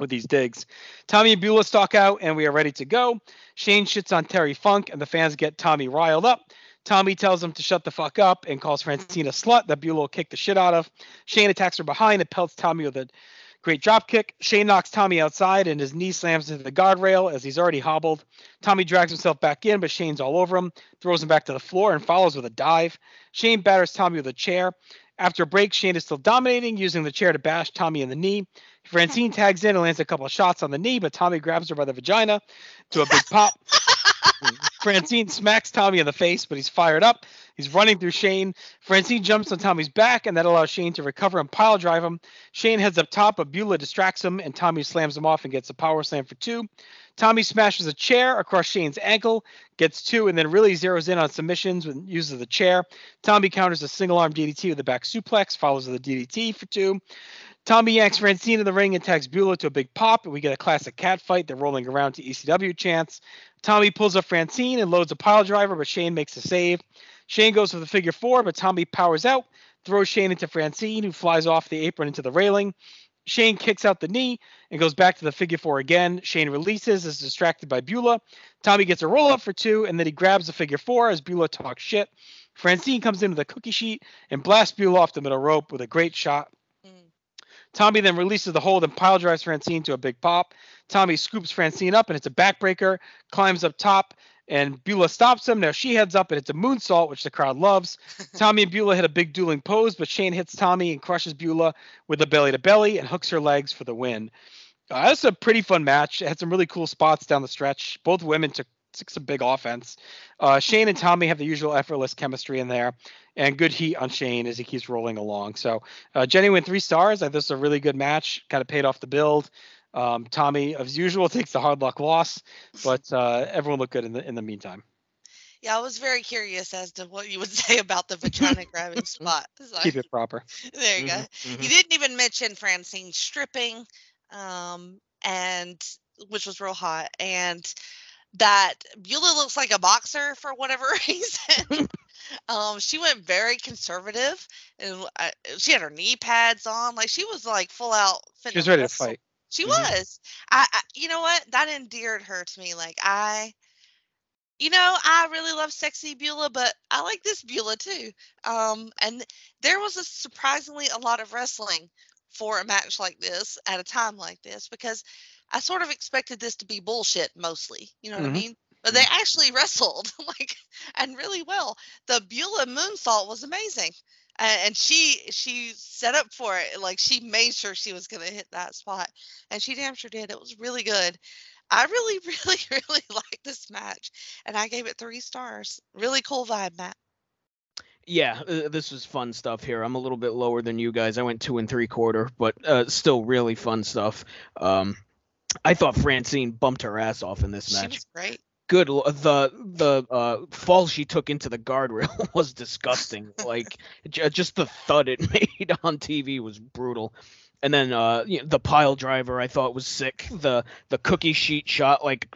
[SPEAKER 6] with these digs. Tommy and Beulah stalk out, and we are ready to go. Shane shits on Terry Funk, and the fans get Tommy riled up. Tommy tells him to shut the fuck up and calls Francine a slut that Beulah will kick the shit out of. Shane attacks her behind and pelts Tommy with a Great drop kick. Shane knocks Tommy outside and his knee slams into the guardrail as he's already hobbled. Tommy drags himself back in, but Shane's all over him, throws him back to the floor, and follows with a dive. Shane batters Tommy with a chair. After a break, Shane is still dominating, using the chair to bash Tommy in the knee. Francine tags in and lands a couple of shots on the knee, but Tommy grabs her by the vagina to a big pop. [LAUGHS] Francine smacks Tommy in the face, but he's fired up. He's running through Shane. Francine jumps on Tommy's back, and that allows Shane to recover and pile drive him. Shane heads up top, but Beulah distracts him, and Tommy slams him off and gets a power slam for two. Tommy smashes a chair across Shane's ankle, gets two, and then really zeroes in on submissions with uses the chair. Tommy counters a single arm DDT with a back suplex, follows with a DDT for two. Tommy yanks Francine in the ring and tags Beulah to a big pop, and we get a classic cat fight. They're rolling around to ECW chants. Tommy pulls up Francine and loads a pile driver, but Shane makes a save. Shane goes for the figure four, but Tommy powers out, throws Shane into Francine, who flies off the apron into the railing. Shane kicks out the knee and goes back to the figure four again. Shane releases, is distracted by Beulah. Tommy gets a roll up for two, and then he grabs the figure four as Beulah talks shit. Francine comes in with a cookie sheet and blasts Beulah off the middle rope with a great shot. Tommy then releases the hold and pile drives Francine to a big pop. Tommy scoops Francine up and it's a backbreaker, climbs up top, and Beulah stops him. Now she heads up and it's a moonsault, which the crowd loves. [LAUGHS] Tommy and Beulah hit a big dueling pose, but Shane hits Tommy and crushes Beulah with a belly to belly and hooks her legs for the win. Uh, that's a pretty fun match. It had some really cool spots down the stretch. Both women took, took a big offense. Uh, Shane and Tommy have the usual effortless chemistry in there, and good heat on Shane as he keeps rolling along. So uh, Jenny went three stars. I think this is a really good match. Kind of paid off the build. Um, Tommy, as usual, [LAUGHS] takes the hard luck loss, but uh, everyone looked good in the in the meantime.
[SPEAKER 7] Yeah, I was very curious as to what you would [LAUGHS] say about the vagina [LAUGHS] grabbing spot. So,
[SPEAKER 6] Keep it proper.
[SPEAKER 7] there you
[SPEAKER 8] Mhm,
[SPEAKER 7] go.
[SPEAKER 8] mhm.
[SPEAKER 7] You didn't even mention Francine stripping, um, and which was real hot, and that Beulah looks like a boxer for whatever [LAUGHS] reason. [LAUGHS] um, she went very conservative, and uh, she had her knee pads on, like she was like full out.
[SPEAKER 6] She was ready to fight.
[SPEAKER 7] She
[SPEAKER 6] Mhm.
[SPEAKER 7] was. I, I, you know what? That endeared her to me. Like I, you know, I really love sexy Beulah, but I like this Beulah too. Um, and there was a surprisingly a lot of wrestling for a match like this at a time like this because I sort of expected this to be bullshit mostly. You know what
[SPEAKER 6] Mhm.
[SPEAKER 7] I mean? But they actually [LAUGHS] wrestled like and really well. The Beulah moonsault was amazing. And, and she she set up for it like she made sure she was going to hit that spot and she damn sure did it was really good i really [LAUGHS] really really liked this match and i gave it three stars really cool vibe matt
[SPEAKER 8] Yeah, uh, this was fun stuff here. I'm a little bit lower than you guys. I went two and three quarter, but uh, still really fun stuff. Um, I thought Francine bumped her ass off in this match.
[SPEAKER 7] she was great
[SPEAKER 8] Good. The the uh, fall she took into the guardrail [LAUGHS] was disgusting. [LAUGHS] like j- just the thud it [LAUGHS] made on TV was brutal. And then uh, you know, the pile driver I thought was sick. The the cookie sheet shot like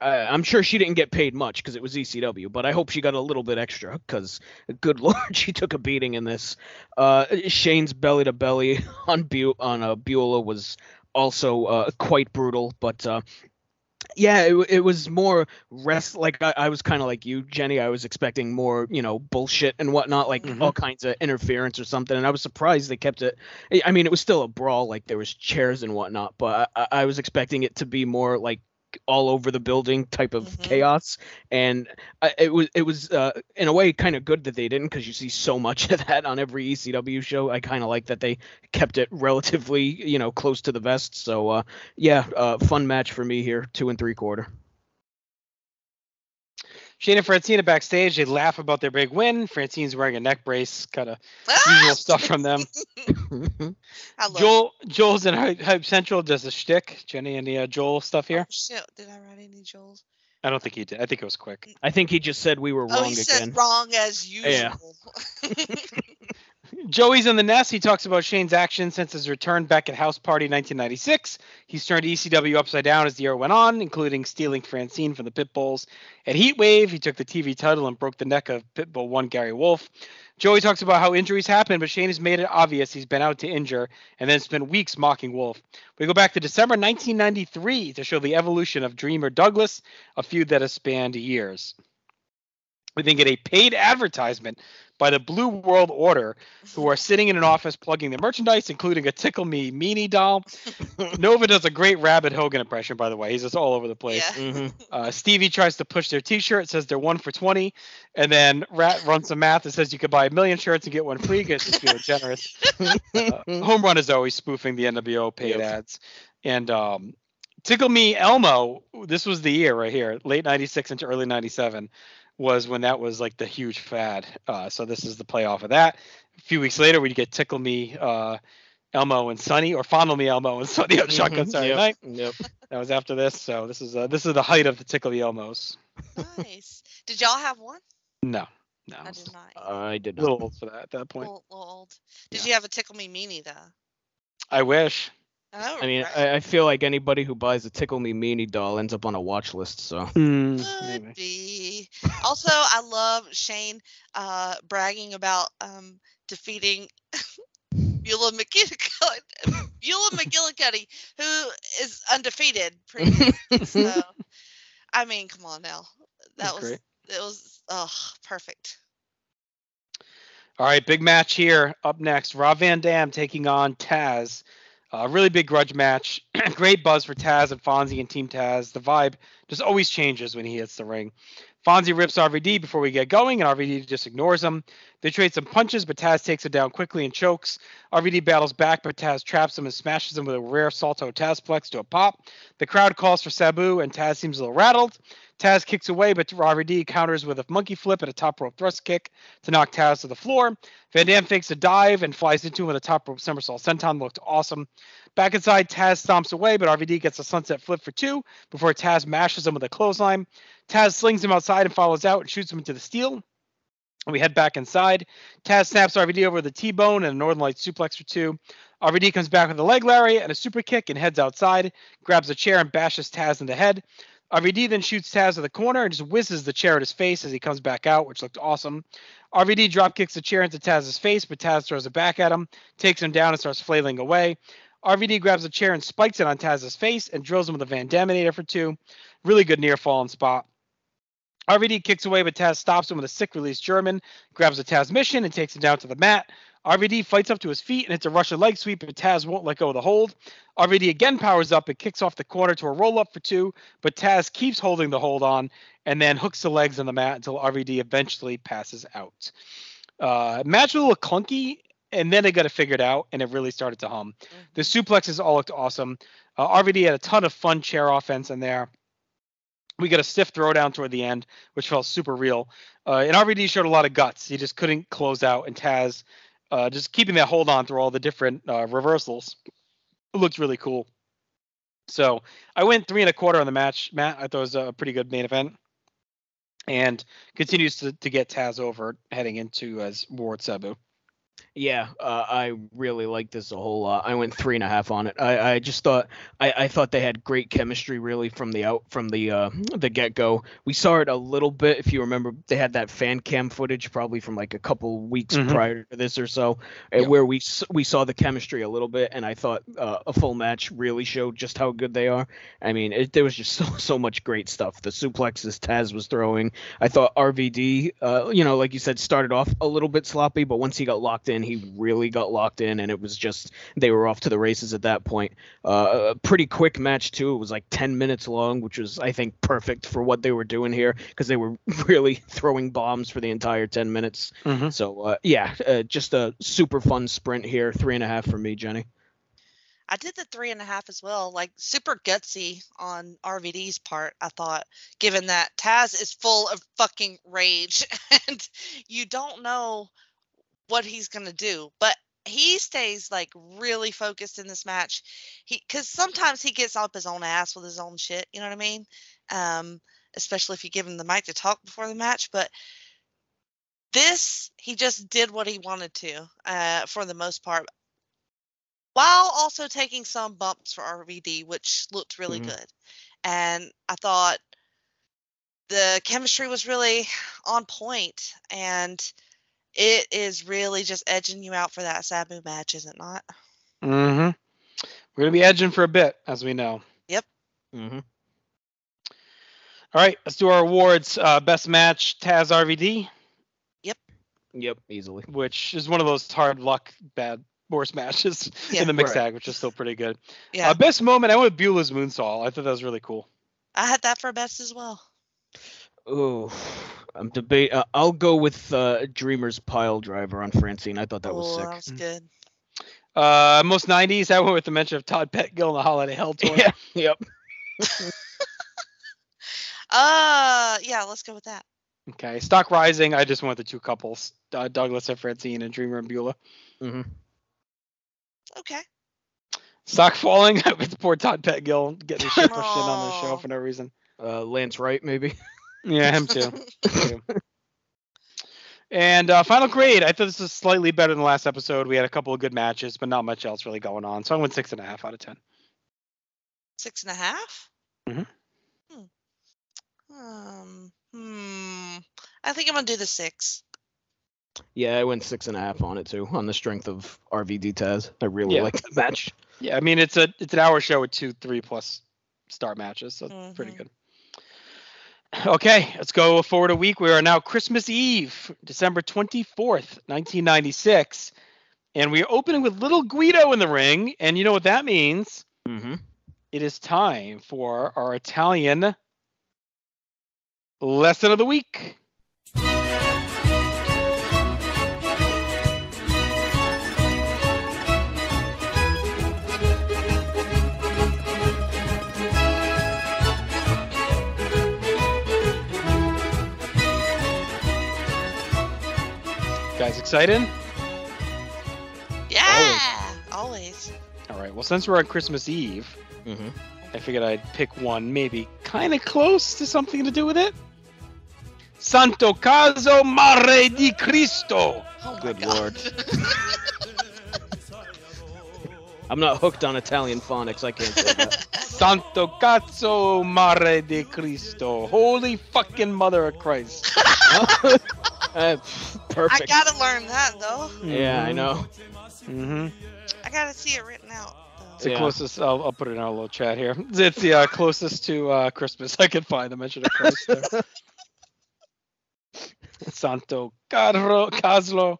[SPEAKER 8] uh, I'm sure she didn't get paid much because it was ECW, but I hope she got a little bit extra because good lord she took a beating in this. Uh, Shane's belly to belly on Bu- on uh, Beulah was also uh, quite brutal, but uh, yeah, it, it was more rest. Like I, I was kind of like you, Jenny. I was expecting more, you know, bullshit and whatnot, like
[SPEAKER 6] Mhm.
[SPEAKER 8] all kinds of interference or something. And I was surprised they kept it. I- mean, it was still a brawl, like there was chairs and whatnot, but I I was expecting it to be more like all over the building type of
[SPEAKER 7] Mhm.
[SPEAKER 8] chaos. And I, it was it was uh, in a way kind of good that they didn't because you see so much [LAUGHS] of that on every ECW show. I kind of like that they kept it relatively, you know, close to the vest. So uh, yeah, uh, fun match for me here, two and three quarter.
[SPEAKER 6] Shane and Francine are backstage. They laugh about their big win. Francine's wearing a neck brace, kind of usual stuff from them. [LAUGHS]
[SPEAKER 7] i love
[SPEAKER 6] Joel Joel's in Hype, Hype Central does a shtick. Jenny, any uh, Joel stuff here?
[SPEAKER 7] oh, shit did i write any joel's
[SPEAKER 6] I don't think he did. I think it was quick.
[SPEAKER 8] I think he just said we were
[SPEAKER 7] oh
[SPEAKER 8] wrong
[SPEAKER 7] he
[SPEAKER 8] again.
[SPEAKER 7] said wrong as usual
[SPEAKER 8] Yeah. [LAUGHS] [LAUGHS]
[SPEAKER 6] Joey's in the nest. He talks about Shane's actions since his return back at House Party 1996. He's turned ECW upside down as the year went on, including stealing Francine from the Pitbulls. At Heatwave, he took the TV title and broke the neck of Pitbull 1 Gary Wolfe. Joey talks about how injuries happen, but Shane has made it obvious he's been out to injure and then spent weeks mocking Wolfe. We go back to December 1993 to show the evolution of Dreamer Douglas, a feud that has spanned years. We then get a paid advertisement by the Blue World Order, who are sitting in an office plugging their merchandise, including a Tickle Me Meanie doll. [LAUGHS] Nova does a great Rabbit Hogan impression, by the way. He's just all over the place.
[SPEAKER 7] Yeah.
[SPEAKER 8] hmm
[SPEAKER 6] Uh, Stevie tries to push their T-shirt, says they're one for twenty, and then Rat runs some math and says you could buy a million shirts and get one free. Gets just feeling generous. [LAUGHS] Uh, Home Run is always spoofing the NWO paid
[SPEAKER 8] Yep.
[SPEAKER 6] ads, and um, Tickle Me Elmo. This was the year right here, late '96 into early '97, was when that was like the huge fad. Uh, so this is the playoff of that. A few weeks later, we'd get Tickle Me. Uh, Elmo and Sunny, or Fondle Me Elmo and Sunny on Shotgun
[SPEAKER 8] Mhm,
[SPEAKER 6] Saturday
[SPEAKER 8] yep,
[SPEAKER 6] Night.
[SPEAKER 8] Yep.
[SPEAKER 6] That was after this, so this is uh, this is the height of the Tickle Me Elmos.
[SPEAKER 7] nice. Did y'all have one?
[SPEAKER 6] No, no,
[SPEAKER 7] I did not.
[SPEAKER 8] I did not.
[SPEAKER 6] a little old for that at that point.
[SPEAKER 7] Little, little old. Did
[SPEAKER 6] Yeah.
[SPEAKER 7] you have a tickle me meanie though?
[SPEAKER 6] I wish.
[SPEAKER 7] Oh,
[SPEAKER 8] I mean,
[SPEAKER 7] right.
[SPEAKER 8] I, I feel like anybody who buys a Tickle Me Meanie doll ends up on a watch list. So.
[SPEAKER 6] Hmm,
[SPEAKER 7] Could be. Also, I love Shane uh, bragging about um, defeating [LAUGHS] Beulah McGillicuddy, Beulah [LAUGHS] McGillicuddy, who is undefeated. Pretty [LAUGHS] so, I mean, come on now. That
[SPEAKER 6] That's
[SPEAKER 7] was
[SPEAKER 6] great.
[SPEAKER 7] it was oh perfect.
[SPEAKER 6] All right, big match here. Up next, Rob Van Dam taking on Taz. A really big grudge match. [CLEARS THROAT] Great buzz for Taz and Fonzie and Team Taz. The vibe just always changes when he hits the ring. Fonzie rips RVD before we get going, and RVD just ignores him. They trade some punches, but Taz takes it down quickly and chokes. RVD battles back, but Taz traps him and smashes him with a rare Salto Tazplex to a pop. The crowd calls for Sabu, and Taz seems a little rattled. Taz kicks away, but RVD counters with a monkey flip and a top rope thrust kick to knock Taz to the floor. Van Dam fakes a dive and flies into him with a top rope somersault senton. Looked awesome. Back inside, Taz stomps away, but RVD gets a sunset flip for two before Taz mashes him with a clothesline. Taz slings him outside and follows out and shoots him into the steel. We head back inside. Taz snaps RVD over the T-bone and a Northern Light suplex for two. RVD comes back with a leg lariat and a super kick and heads outside, grabs a chair and bashes Taz in the head. RVD then shoots Taz to the corner and just whizzes the chair at his face as he comes back out, which looked awesome. RVD drop kicks the chair into Taz's face, but Taz throws it back at him, takes him down, and starts flailing away. RVD grabs a chair and spikes it on Taz's face and drills him with a Van Daminator for two. Really good near falling spot. RVD kicks away, but Taz stops him with a sick release German, grabs a Tazmission, and takes him down to the mat. RVD fights up to his feet and hits a Russian leg sweep, but Taz won't let go of the hold. RVD again powers up and kicks off the corner to a roll up for two, but Taz keeps holding the hold on and then hooks the legs on the mat until RVD eventually passes out. Uh, match was a little clunky, and then they got it figured out, and it really started to hum. The suplexes all looked awesome. Uh, RVD had a ton of fun chair offense in there. We got a stiff throwdown toward the end, which felt super real. Uh, and RVD showed a lot of guts. He just couldn't close out, and Taz uh, just keeping that hold on through all the different uh, reversals. Looked really cool. So I went three and a quarter on the match, Matt. I thought it was a pretty good main event, and continues to, to get Taz over heading into as Ward Sabu.
[SPEAKER 8] Yeah, uh, I really like this a whole lot. I went three and a half on it. I, I just thought I, I thought they had great chemistry really from the out from the uh, the get go. We saw it a little bit if you remember. They had that fan cam footage probably from like a couple weeks
[SPEAKER 6] Mhm.
[SPEAKER 8] prior to this or so, uh,
[SPEAKER 6] Yep.
[SPEAKER 8] where we we saw the chemistry a little bit, and I thought uh, a full match really showed just how good they are. I mean, it, there was just [LAUGHS] so so much great stuff. The suplexes Taz was throwing. I thought RVD, uh, you know, like you said, started off a little bit sloppy, but once he got locked in, he really got locked in, and it was just they were off to the races at that point. Uh, a pretty quick match too. It was like 10 minutes long, which was I think perfect for what they were doing here because they were [LAUGHS] really throwing bombs for the entire 10 minutes.
[SPEAKER 6] Mm-hmm.
[SPEAKER 8] So uh, yeah, uh, just a super fun sprint here. Three and a half for me, Jenny.
[SPEAKER 7] I did the three and a half as well. Like super gutsy on RVD's part, I thought, given that Taz is full of fucking rage [LAUGHS] and you don't know what he's gonna do. But he stays like really focused in this match. He because sometimes he gets up his own ass with his own shit, you know what I mean? Um, especially if you give him the mic to talk before the match. But this he just did what he wanted to, uh, for the most part while also taking some bumps for RVD, which looked really
[SPEAKER 8] Mhm.
[SPEAKER 7] good. And I thought the chemistry was really on point, and it is really just edging you out for that Sabu match, is it not?
[SPEAKER 6] Mm-hmm. We're gonna be edging for a bit, as we know. Yep.
[SPEAKER 8] Mm-hmm.
[SPEAKER 6] All right, let's do our awards. Uh, best match, Taz RVD.
[SPEAKER 8] Yep, Yep, easily.
[SPEAKER 6] which is one of those hard luck bad worst matches
[SPEAKER 7] Yeah. [LAUGHS]
[SPEAKER 6] in the mixed
[SPEAKER 8] Right.
[SPEAKER 6] tag, which is still pretty good.
[SPEAKER 7] Yeah,
[SPEAKER 6] Uh, best moment, I went with Beulah's moonsault. I thought that was really cool.
[SPEAKER 7] I had that for best as well.
[SPEAKER 8] Oh, I'm debate. Uh, I'll go with uh, Dreamer's pile driver on Francine. I thought that was
[SPEAKER 7] oh,
[SPEAKER 8] sick.
[SPEAKER 7] that was good.
[SPEAKER 6] Uh, most 90s, I went with the mention of Todd Pettengill in the Holiday Hell tour.
[SPEAKER 8] Yeah. Yep. [LAUGHS] [LAUGHS]
[SPEAKER 7] Uh, yeah, let's go with that.
[SPEAKER 6] Okay. Stock Rising, I just went with the two couples, uh, Douglas and Francine and Dreamer and Beulah.
[SPEAKER 8] Mm-hmm.
[SPEAKER 7] Okay.
[SPEAKER 6] Stock Falling, [LAUGHS] with poor Todd Pettengill getting his shit pushed in on the show for no reason.
[SPEAKER 8] Uh, Lance Wright, maybe.
[SPEAKER 6] Yeah, him too. too. And uh, final grade, I thought this was slightly better than the last episode. We had a couple of good matches, but not much else really going on. So I went six and a half out of ten.
[SPEAKER 7] Six and a half?
[SPEAKER 6] Mhm.
[SPEAKER 7] Hmm. Um, hmm. I think I'm gonna do the six.
[SPEAKER 8] Yeah, I went six and a half on it too, on the strength of RVD Taz. I really
[SPEAKER 6] Yeah.
[SPEAKER 8] like that match.
[SPEAKER 6] Yeah, I mean it's a it's an hour show with two three plus star matches, so it's pretty good. Okay, let's go forward a week. We are now Christmas Eve, December twenty fourth, nineteen ninety six, and we are opening with Little Guido in the ring, and you know what that means?
[SPEAKER 8] Mm-hmm.
[SPEAKER 6] It is time for our Italian lesson of the week. Excited?
[SPEAKER 7] Yeah, always.
[SPEAKER 6] All right. Well, since we're on Christmas Eve,
[SPEAKER 8] Mm-hmm.
[SPEAKER 6] I figured I'd pick one maybe kind of close to something to do with it. Santo Caso Mare di Cristo.
[SPEAKER 7] Oh
[SPEAKER 8] Good
[SPEAKER 7] God.
[SPEAKER 8] lord. [LAUGHS] I'm not hooked on Italian phonics. I can't say that. [LAUGHS]
[SPEAKER 6] Santo Cazzo Mare di Cristo. Holy fucking Mother of Christ. [LAUGHS]
[SPEAKER 8] Uh, [LAUGHS]
[SPEAKER 7] I gotta learn that though.
[SPEAKER 8] Yeah, I know.
[SPEAKER 6] Mm-hmm.
[SPEAKER 7] I gotta see it written out.
[SPEAKER 6] It's the
[SPEAKER 8] Yeah.
[SPEAKER 6] closest. I'll, I'll put it in our little chat here. [LAUGHS] It's the uh, closest to uh, Christmas I could find. The mention of Christ there. [LAUGHS] Santo Carlo Caslo.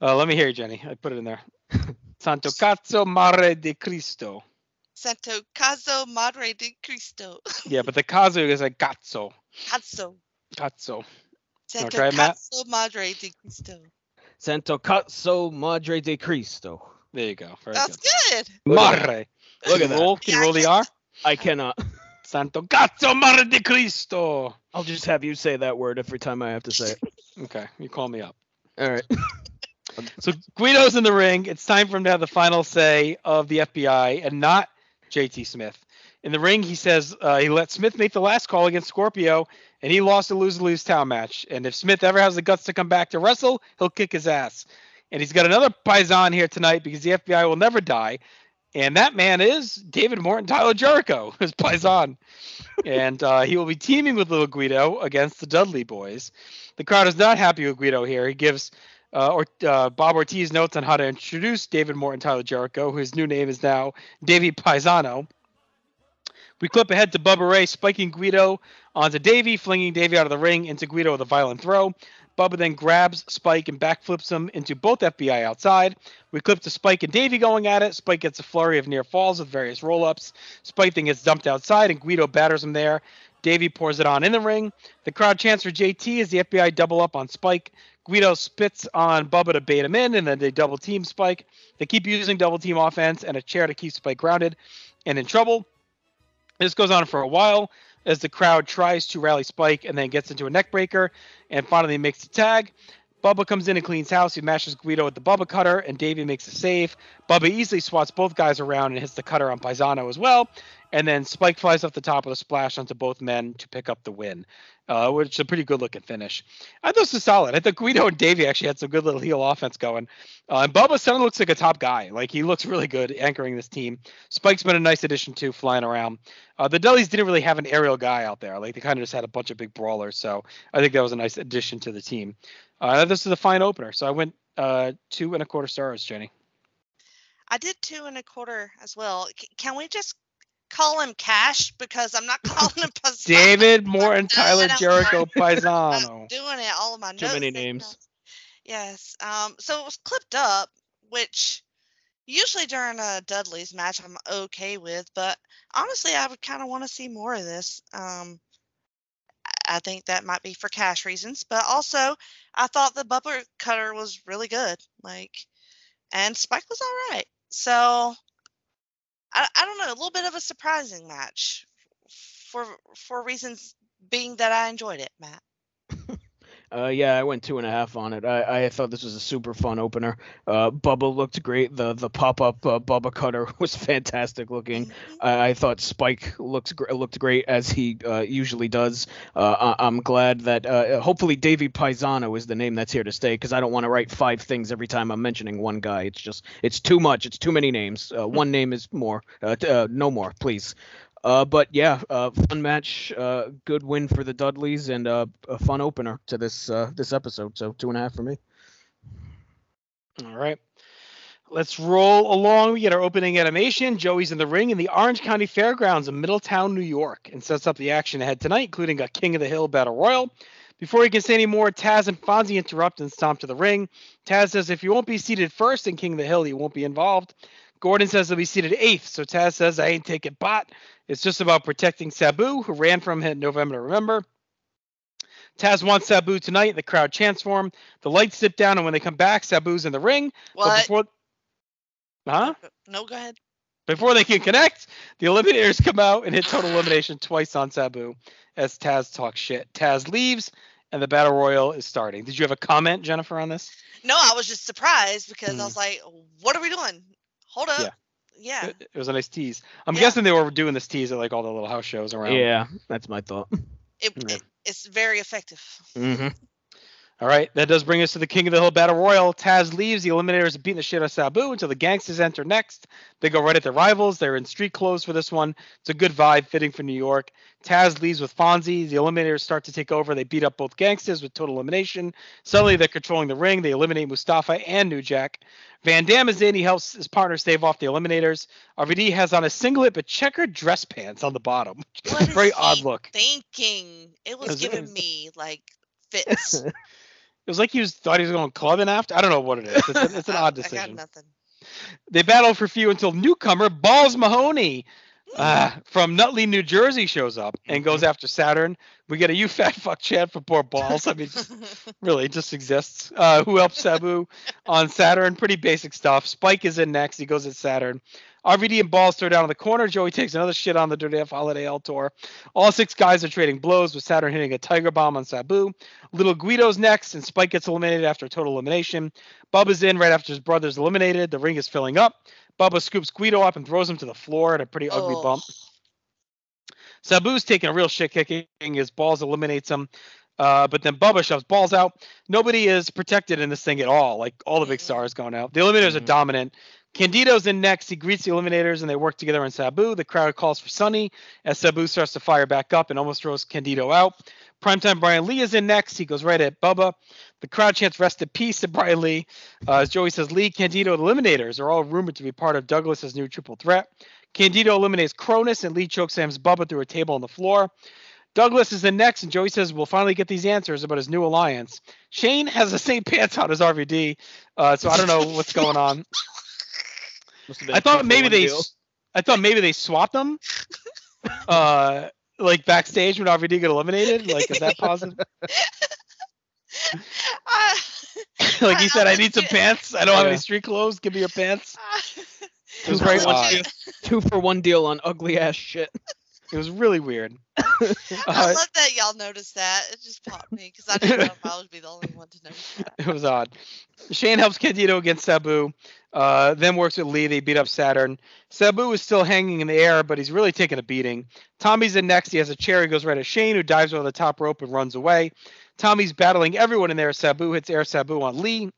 [SPEAKER 6] Uh, let me hear you, Jenny. I put it in there. Santo Cazzo Mare di Cristo.
[SPEAKER 7] Santo Caso Mare di Cristo.
[SPEAKER 6] Yeah, but the Caso is like Cazzo.
[SPEAKER 7] Cazzo.
[SPEAKER 6] Cazzo.
[SPEAKER 7] Santo
[SPEAKER 6] try it, Matt?
[SPEAKER 7] Caso Madre di Cristo.
[SPEAKER 8] Santo Cazzo Madre de Cristo.
[SPEAKER 6] There you go. Very
[SPEAKER 7] That's
[SPEAKER 6] good.
[SPEAKER 7] good.
[SPEAKER 8] Look at
[SPEAKER 6] Mare.
[SPEAKER 8] Look at
[SPEAKER 6] you
[SPEAKER 8] that.
[SPEAKER 6] roll? Can you roll the R?
[SPEAKER 8] I cannot.
[SPEAKER 6] Santo Cazzo Madre di Cristo.
[SPEAKER 8] I'll just have you say that word every time I have to say it. [LAUGHS]
[SPEAKER 6] Okay, you call me up.
[SPEAKER 8] All right. [LAUGHS]
[SPEAKER 6] So Guido's in the ring. It's time for him to have the final say of the FBI and not JT Smith. In the ring, he says uh, he let Smith make the last call against Scorpio, and he lost a lose lose town match. And if Smith ever has the guts to come back to wrestle, he'll kick his ass. And he's got another paisan here tonight because the FBI will never die. And that man is David Morton Tyler Jericho, [LAUGHS] his paisan. and uh, he will be teaming with Little Guido against the Dudley Boys. The crowd is not happy with Guido here. He gives uh, or uh, Bob Artese notes on how to introduce David Morton Tyler Jericho, whose new name is now Davey Paisano. We clip ahead to Bubba Ray spiking Guido onto Davey, flinging Davey out of the ring into Guido with a violent throw. Bubba then grabs Spike and backflips him into both FBI outside. We clip to Spike and Davey going at it. Spike gets a flurry of near falls with various roll ups. Spike then gets dumped outside, and Guido batters him there. Davey pours it on in the ring. The crowd chants for JT as the FBI double up on Spike. Guido spits on Bubba to bait him in, and then they double team Spike. They keep using double team offense and a chair to keep Spike grounded and in trouble. This goes on for a while as the crowd tries to rally Spike and then gets into a neckbreaker and finally makes the tag. Bubba comes in and cleans house. He mashes Guido with the Bubba cutter, and Davey makes a save. Bubba easily swats both guys around and hits the cutter on Paisano as well. And then Spike flies off the top of the splash onto both men to pick up the win, uh, which is a pretty good looking finish. I thought this was solid. I thought Guido and Davey actually had some good little heel offense going. Uh, and Bubba suddenly looks like a top guy. Like he looks really good anchoring this team. Spike's been a nice addition too, flying around. Uh, the Dudleys didn't really have an aerial guy out there. Like they kind of just had a bunch of big brawlers. So I think that was a nice addition to the team. Uh, this is a fine opener. So I went uh, two and a quarter stars, Jenny.
[SPEAKER 7] I did two and a quarter as well. C- can we just call him Cash because I'm not [LAUGHS] calling him Paisano.
[SPEAKER 6] David [LAUGHS] Morton, Tyler Jericho, [LAUGHS]
[SPEAKER 7] I'm
[SPEAKER 6] Paisano.
[SPEAKER 7] doing it all of my
[SPEAKER 8] Too
[SPEAKER 7] notes.
[SPEAKER 8] many names.
[SPEAKER 7] Yes. Um. So it was clipped up, which usually during a Dudley's match I'm okay with, but honestly, I would kind of want to see more of this. Um. I- think that might be for cash reasons, but also I thought the Bubba Cutter was really good. Like, and Spike was all right. So I, I don't know, a little bit of a surprising match for for reasons being that I enjoyed it, Matt.
[SPEAKER 8] Uh, yeah, I went two and a half on it. I, I thought this was a super fun opener. Uh, Bubba looked great. The the pop up uh, Bubba Cutter [LAUGHS] was fantastic looking. I, I thought Spike looked gr- looked great as he uh, usually does. Uh, I, I'm glad that uh, hopefully Davey Paisano is the name that's here to stay because I don't want to write five things every time I'm mentioning one guy. It's just it's too much. It's too many names. Uh, one name is more. Uh, t- uh, no more, please. Uh, but yeah, uh, fun match, uh, good win for the Dudleys, and uh, a fun opener to this uh, this episode. So two and a half for me.
[SPEAKER 6] All right. Let's roll along. We get our opening animation. Joey's in the ring in the Orange County Fairgrounds in Middletown, New York, and sets up the action ahead tonight, including a King of the Hill Battle Royal. Before he can say any more, Taz and Fonzie interrupt and stomp to the ring. Taz says if you won't be seated first in King of the Hill, you won't be involved. Gordon says he'll be seated eighth, so Taz says I ain't taking pot. It's just about protecting Sabu, who ran from him in November to Remember. Taz wants Sabu tonight. The crowd chants for him. The lights dip down, and when they come back, Sabu's in the ring. But before, huh?
[SPEAKER 7] No, go ahead.
[SPEAKER 6] Before they can connect, the Eliminators come out and hit total elimination twice on Sabu as Taz talks shit. Taz leaves, and the battle royal is starting. Did you have a comment, Jennifer, on this?
[SPEAKER 7] No, I was just surprised because
[SPEAKER 6] Hmm.
[SPEAKER 7] I was like, "What are we doing? Hold up."
[SPEAKER 6] Yeah.
[SPEAKER 7] Yeah.
[SPEAKER 6] It, it was a nice tease. I'm
[SPEAKER 7] Yeah.
[SPEAKER 6] guessing they were doing this tease at like all the little house shows around.
[SPEAKER 8] Yeah, that's my thought.
[SPEAKER 7] It,
[SPEAKER 6] Yeah.
[SPEAKER 7] it- it's very effective.
[SPEAKER 8] hmm
[SPEAKER 6] All right, that does bring us to the King of the Hill Battle Royal. Taz leaves. The Eliminators are beating the shit out of Sabu until the Gangsters enter next. They go right at their rivals. They're in street clothes for this one. It's a good vibe, fitting for New York. Taz leaves with Fonzie. The Eliminators start to take over. They beat up both Gangsters with total elimination. Suddenly, they're controlling the ring. They eliminate Mustafa and New Jack. Van Dam is in. He helps his partner stave off the Eliminators. RVD has on a singlet but checkered dress pants on the bottom. [LAUGHS]
[SPEAKER 7] What is
[SPEAKER 6] Very
[SPEAKER 7] he
[SPEAKER 6] odd look.
[SPEAKER 7] Thinking it was
[SPEAKER 6] Is it-
[SPEAKER 7] giving me like fits. [LAUGHS]
[SPEAKER 6] It was like he was thought he was going clubbing after. I don't know what it is. It's, a, it's an [LAUGHS]
[SPEAKER 7] I-
[SPEAKER 6] odd
[SPEAKER 7] I got
[SPEAKER 6] decision.
[SPEAKER 7] nothing.
[SPEAKER 6] They battle for a few until newcomer Balls Mahoney uh, from Nutley, New Jersey shows up and goes after Saturn. We get a you fat [LAUGHS] fuck chant for poor Balls. I mean, just, [LAUGHS] really, it just exists. Uh, who helps Sabu on Saturn? Pretty basic stuff. Spike is in next. He goes at Saturn. RVD and Balls throw down in the corner. Joey takes another shit on the Dirty F Holiday L Tour. All six guys are trading blows with Saturn hitting a Tiger Bomb on Sabu. Little Guido's next, and Spike gets eliminated after a total elimination. Bubba's in right after his brother's eliminated. The ring is filling up. Bubba scoops Guido up and throws him to the floor at a pretty ugly
[SPEAKER 7] Oh.
[SPEAKER 6] bump. Sabu's taking a real shit kicking. His balls eliminates him. Uh, but then Bubba shoves balls out. Nobody is protected in this thing at all. Like all the big stars going out. The Eliminators are
[SPEAKER 8] Mhm.
[SPEAKER 6] dominant. Candido's in next. He greets the Eliminators and they work together on Sabu. The crowd calls for Sunny as Sabu starts to fire back up and almost throws Candido out. Primetime Brian Lee is in next. He goes right at Bubba. The crowd chants rest in peace to Brian Lee. Uh, as Joey says, Lee, Candido, and Eliminators are all rumored to be part of Douglas's new triple threat. Candido eliminates Kronus and Lee chokeslams Bubba through a table on the floor. Douglas is in next, and Joey says we'll finally get these answers about his new alliance. Shane has the same [LAUGHS] pants on as RVD, uh, so I don't know what's going on. [LAUGHS]
[SPEAKER 8] Must have been
[SPEAKER 6] I
[SPEAKER 8] a
[SPEAKER 6] thought maybe they,
[SPEAKER 8] deal.
[SPEAKER 6] s- I thought maybe they swapped them, [LAUGHS] uh, like backstage when RVD got eliminated. Like, is that [LAUGHS] positive?
[SPEAKER 7] I- [LAUGHS]
[SPEAKER 6] like he said, I need some pants. I don't have any street clothes. Give me your pants.
[SPEAKER 7] it
[SPEAKER 6] was very odd.
[SPEAKER 8] two for one deal on ugly ass shit.
[SPEAKER 6] It was really weird. [LAUGHS]
[SPEAKER 7] I
[SPEAKER 6] Uh,
[SPEAKER 7] love that y'all noticed that. It just popped me because I didn't know if I would be the only one to notice that. [LAUGHS]
[SPEAKER 6] it was odd. Shane helps Candido against Sabu, uh, then works with Lee. They beat up Saturn. Sabu is still hanging in the air, but he's really taking a beating. Tommy's in next. He has a chair. He goes right at Shane, who dives over the top rope and runs away. Tommy's battling everyone in there. Sabu hits Air Sabu on Lee.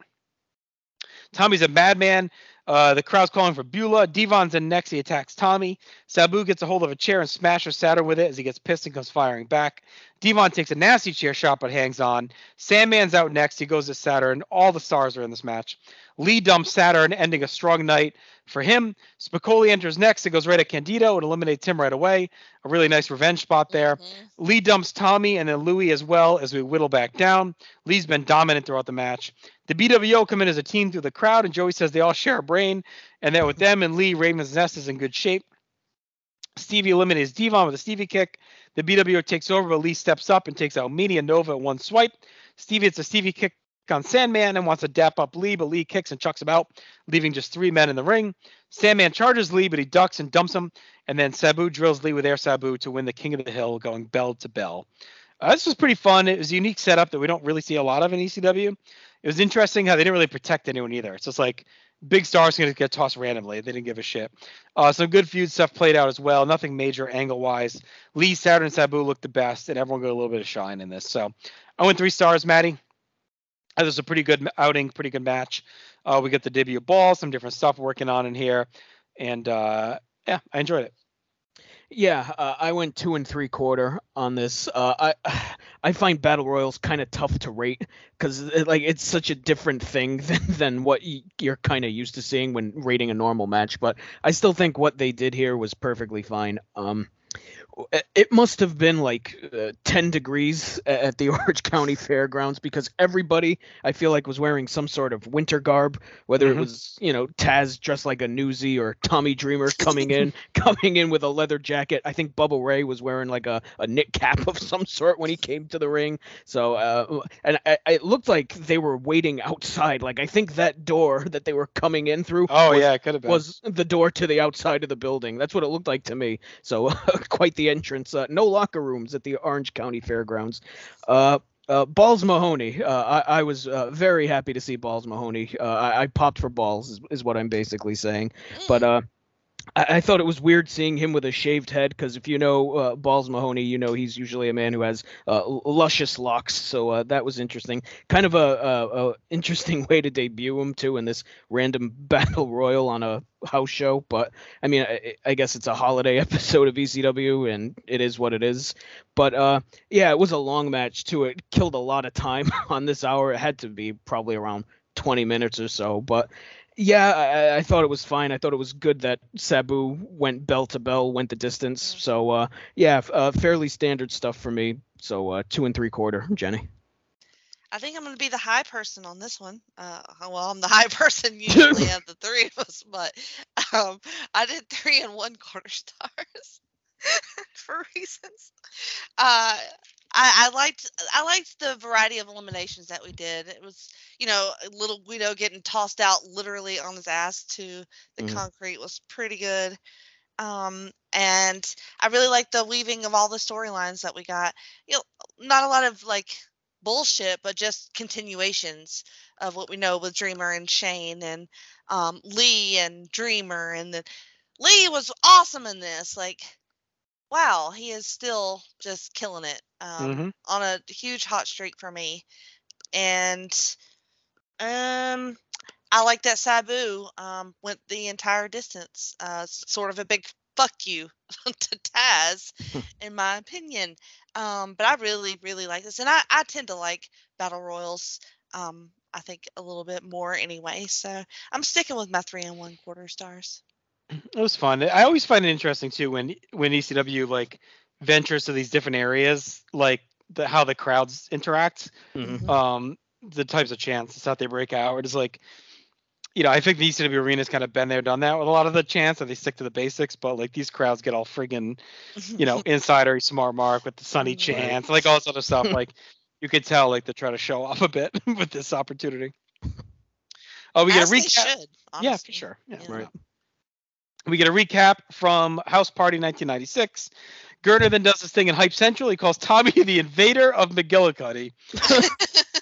[SPEAKER 6] Tommy's a madman. Uh, the crowd's calling for Beulah. Devon's in next. He attacks Tommy. Sabu gets a hold of a chair and smashes Saturn with it as he gets pissed and comes firing back. Devon takes a nasty chair shot but hangs on. Sandman's out next. He goes to Saturn. All the stars are in this match. Lee dumps Saturn, ending a strong night for him. Spicolli enters next. It goes right at Candido and eliminates him right away. A really nice revenge spot there.
[SPEAKER 7] Mhm.
[SPEAKER 6] Lee dumps Tommy and then Louie as well as we whittle back down. Lee's been dominant throughout the match. The BWO come in as a team through the crowd, and Joey says they all share a brain, and that with them and Lee, Raven's Nest is in good shape. Stevie eliminates Devon with a Stevie kick. The BWO takes over, but Lee steps up and takes out and Nova at one swipe. Stevie hits a Stevie kick on Sandman and wants to dap up Lee, but Lee kicks and chucks him out, leaving just three men in the ring. Sandman charges Lee, but he ducks and dumps him, and then Sabu drills Lee with air Sabu to win the King of the Hill, going bell to bell. Uh, this was pretty fun. It was a unique setup that we don't really see a lot of in ECW. It was interesting how they didn't really protect anyone either. It's just like big stars going to get tossed randomly. They didn't give a shit. Uh, some good feud stuff played out as well. Nothing major angle wise. Lee, Saturn, and Sabu looked the best, and everyone got a little bit of shine in this. So I went three stars, Maddie. That was a pretty good outing, pretty good match. Uh, we got the debut ball, some different stuff working on in here, and uh, yeah, I enjoyed it.
[SPEAKER 8] Yeah, uh, I went two and three quarter on this. Uh, I [SIGHS] I find battle royals kind of tough to rate because like it's such a different thing [LAUGHS] than, than what you're kind of used to seeing when rating a normal match. But I still think what they did here was perfectly fine. Um, it must have been like uh, 10 degrees at the [LAUGHS] Orange County Fairgrounds because everybody I feel like was wearing some sort of winter garb whether mm-hmm. it was you know Taz dressed like a newsie or Tommy Dreamer coming in [LAUGHS] coming in with a leather jacket. I think Bubba Ray was wearing like a, a knit cap of some sort when he came to the ring. So uh, and I, it looked like they were waiting outside. Like I think that door [LAUGHS] that they were coming in through
[SPEAKER 6] oh was, yeah it could have been.
[SPEAKER 8] was the door to the outside of the building. That's what it looked like to me. So quite the entrance. Uh, no locker rooms at the Orange County Fairgrounds. Uh, uh, Balls Mahoney. Uh, I, I, was uh, very happy to see Balls Mahoney. Uh, I, I, popped for balls, is, is, what I'm basically saying. But uh, I, thought it was weird seeing him with a shaved head because if you know uh, Balls Mahoney, you know he's usually a man who has uh, luscious locks. So uh, that was interesting. Kind of a, a, a, interesting [LAUGHS] way to debut him too in this random [LAUGHS] battle royal on a house show. But I mean, I, I, guess it's a holiday [LAUGHS] episode of ECW, and it is what it is. But uh, yeah, it was a long match too. It killed a lot of time on this hour. It had to be probably around 20 minutes or so, but yeah, I, I, thought it was fine. I thought it was good that Sabu went bell to bell, went the distance. So uh, yeah, uh, fairly standard stuff for me. So uh, two and three quarter, Jenny.
[SPEAKER 7] I think I'm going to be the high person on this one. Uh, well, I'm the high [LAUGHS] person usually of the three of us, but um, I did three and one quarter stars [LAUGHS] for reasons. Uh, I, I liked I liked the variety of eliminations that we did. It was, you know, little Guido getting tossed out literally on his ass to the mm. concrete was pretty good. Um, and I really liked the weaving of all the storylines that we got. You know, not a lot of like bullshit, but just continuations of what we know with Dreamer and Shane and um, Lee and Dreamer, and then Lee was awesome in this. Like wow, he is still just killing it um, mm-hmm. on a huge hot streak for me. And um, I like that Sabu um, went the entire distance. Uh, sort of a big fuck you [LAUGHS] to Taz, [LAUGHS] in my opinion. Um, but I really, really like this, and I, I tend to like battle royals. Um, I think a little bit more anyway. So I'm sticking with my three and one quarter stars.
[SPEAKER 6] It was fun. I always find it interesting too when when ECW like ventures to these different areas, like the how the crowds interact, mm-hmm. um, the types of chants that they break out. It's like, you know, I think the ECW arena's kind of been there, done that with a lot of the chants, and they stick to the basics. But like these crowds get all friggin', you know, [LAUGHS] insider smart mark with the sunny chants, like all this other stuff. [LAUGHS] like you could tell, like they're trying to show off a bit [LAUGHS] with this opportunity. Oh, we
[SPEAKER 7] As
[SPEAKER 6] get a recap.
[SPEAKER 7] Should,
[SPEAKER 6] yeah, for sure. Yeah, yeah. right. We get a recap from House Party 1996. Gertner then does this thing in Hype Central. He calls Tommy [LAUGHS] the invader of McGillicuddy. [LAUGHS]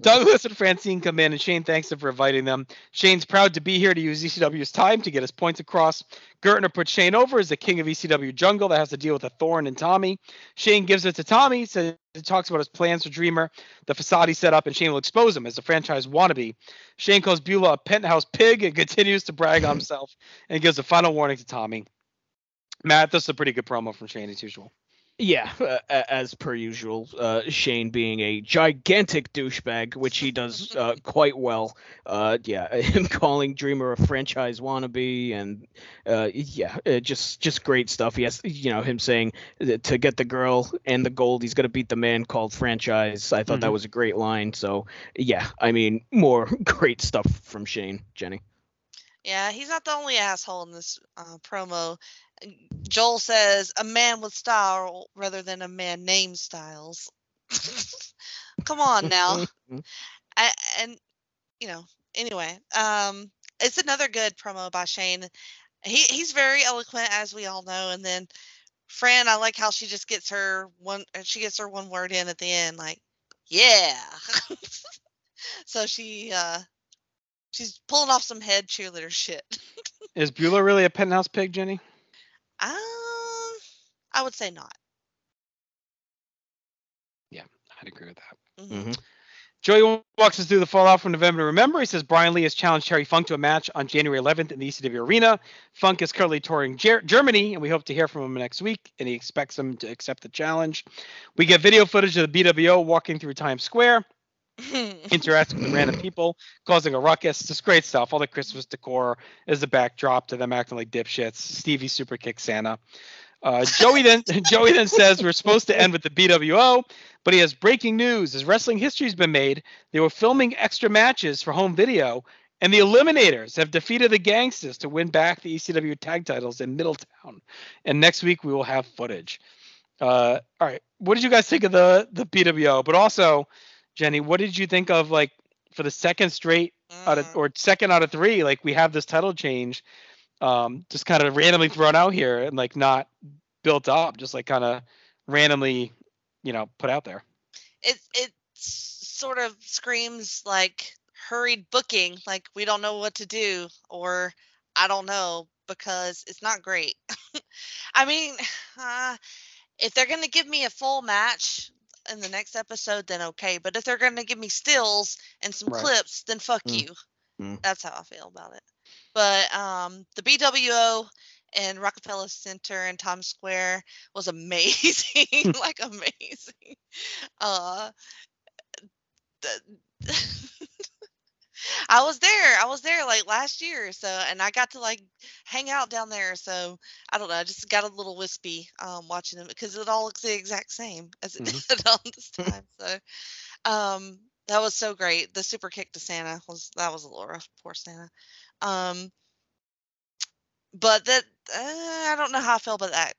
[SPEAKER 6] Douglas and Francine come in, and Shane thanks them for inviting them. Shane's proud to be here to use ECW's time to get his points across. Gertner puts Shane over as the king of ECW jungle that has to deal with a thorn and Tommy. Shane gives it to Tommy, says he talks about his plans for Dreamer, the facade he set up, and Shane will expose him as a franchise wannabe. Shane calls Beulah a penthouse pig and [LAUGHS] continues to brag on himself and gives a final warning to Tommy. Matt, this is a pretty good promo from Shane as usual.
[SPEAKER 8] Yeah, uh, as per usual, uh, Shane being a gigantic douchebag, which he does uh, [LAUGHS] quite well. Uh, yeah, [LAUGHS] him calling Dreamer a franchise wannabe, and uh, yeah, uh, just just great stuff. Yes, you know him saying that to get the girl and the gold, he's gonna beat the man called franchise. I thought that
[SPEAKER 6] Mhm.
[SPEAKER 8] was a great line. So yeah, I mean more [LAUGHS] great stuff from Shane, Jenny.
[SPEAKER 7] Yeah, he's not the only asshole in this uh, promo. Joel says a man with style rather than a man named Styles. [LAUGHS] Come on now. [LAUGHS] A- and you know, anyway, um, it's another good promo by Shane. He he's very eloquent, as we all know. And then Fran, I like how she just gets her one. She gets her one word in at the end, like yeah. [LAUGHS] so she uh, she's pulling off some head cheerleader shit.
[SPEAKER 6] Is Beulah really a penthouse pig, Jenny?
[SPEAKER 7] Um, I would say not.
[SPEAKER 6] Yeah, I'd agree with that.
[SPEAKER 7] Mhm.
[SPEAKER 8] Mhm.
[SPEAKER 6] Joey walks us through the fallout from November Remember. He says Brian Lee has challenged Terry Funk to a match on January 11th in the ECW Arena. Funk is currently touring Ger- Germany, and we hope to hear from him next week. And he expects him to accept the challenge. We get video footage of the BWO walking through Times Square, [LAUGHS] interacting with random people, causing a ruckus. Just great stuff. All the Christmas decor is the backdrop to them acting like dipshits. Stevie super kicks Santa. Uh, Joey then [LAUGHS] Joey then says we're supposed to end with the BWO, but he has breaking news. His wrestling history's been made. They were filming extra matches for home video, and the Eliminators have defeated the Gangsters to win back the ECW tag titles in Middletown. And next week we will have footage. Uh, all right, what did you guys think of the the BWO? But also, Jenny, what did you think of like for the second straight out of
[SPEAKER 7] Mm.
[SPEAKER 6] or second out of three? Like we have this title change, um, just kind of randomly thrown out here and like not built up, just like kind of randomly, you know, put out there.
[SPEAKER 7] it it sort of screams like hurried booking like we don't know what to do or i don't know because it's not great [LAUGHS] i mean [SIGHS] uh, if they're going to give me a full match in the next episode then okay but if they're going to give me stills and some
[SPEAKER 6] Right.
[SPEAKER 7] clips then fuck
[SPEAKER 8] Mm.
[SPEAKER 7] you
[SPEAKER 8] Mm.
[SPEAKER 7] that's how i feel about it but um the bwo and Rockefeller Center and Times Square was [LAUGHS] amazing, [LAUGHS] like amazing. Uh, the, [LAUGHS] I was there. I was there like last year, so and I got to like hang out down there. So I don't know. I just got a little wispy um, watching them because it all looks the exact same [LAUGHS] as it
[SPEAKER 6] Mhm.
[SPEAKER 7] did on this [LAUGHS] time. So um, that was so great. The super kick to Santa was that was a little rough. Poor Santa. Um, but that uh, I don't know how I feel about that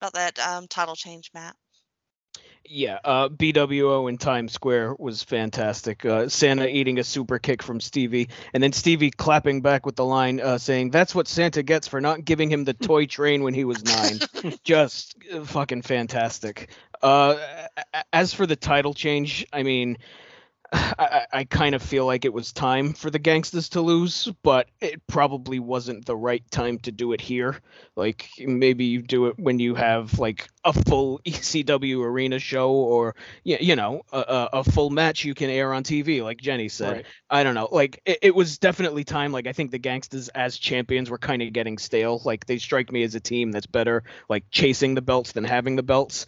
[SPEAKER 7] about that um, title change, Matt.
[SPEAKER 8] Yeah, uh, BWO in Times Square was fantastic. Uh, Santa eating a super kick from Stevie, and then Stevie clapping back with the line uh, saying, "That's what Santa gets for not giving him the [LAUGHS] toy train when he was nine." Just uh, fucking fantastic. Uh, as for the title change, I mean, [SIGHS] I, I kind of feel like it was time for the gangsters to lose, but it probably wasn't the right time to do it here. Like maybe you do it when you have like a full [LAUGHS] ECW arena show, or yeah, you know, a, a, a full match you can air on TV, like Jenny said.
[SPEAKER 6] Right.
[SPEAKER 8] I don't know. Like it, it was definitely time. Like I think the gangsters as champions were kind of getting stale. Like they strike me as a team that's better like chasing the belts than having the belts.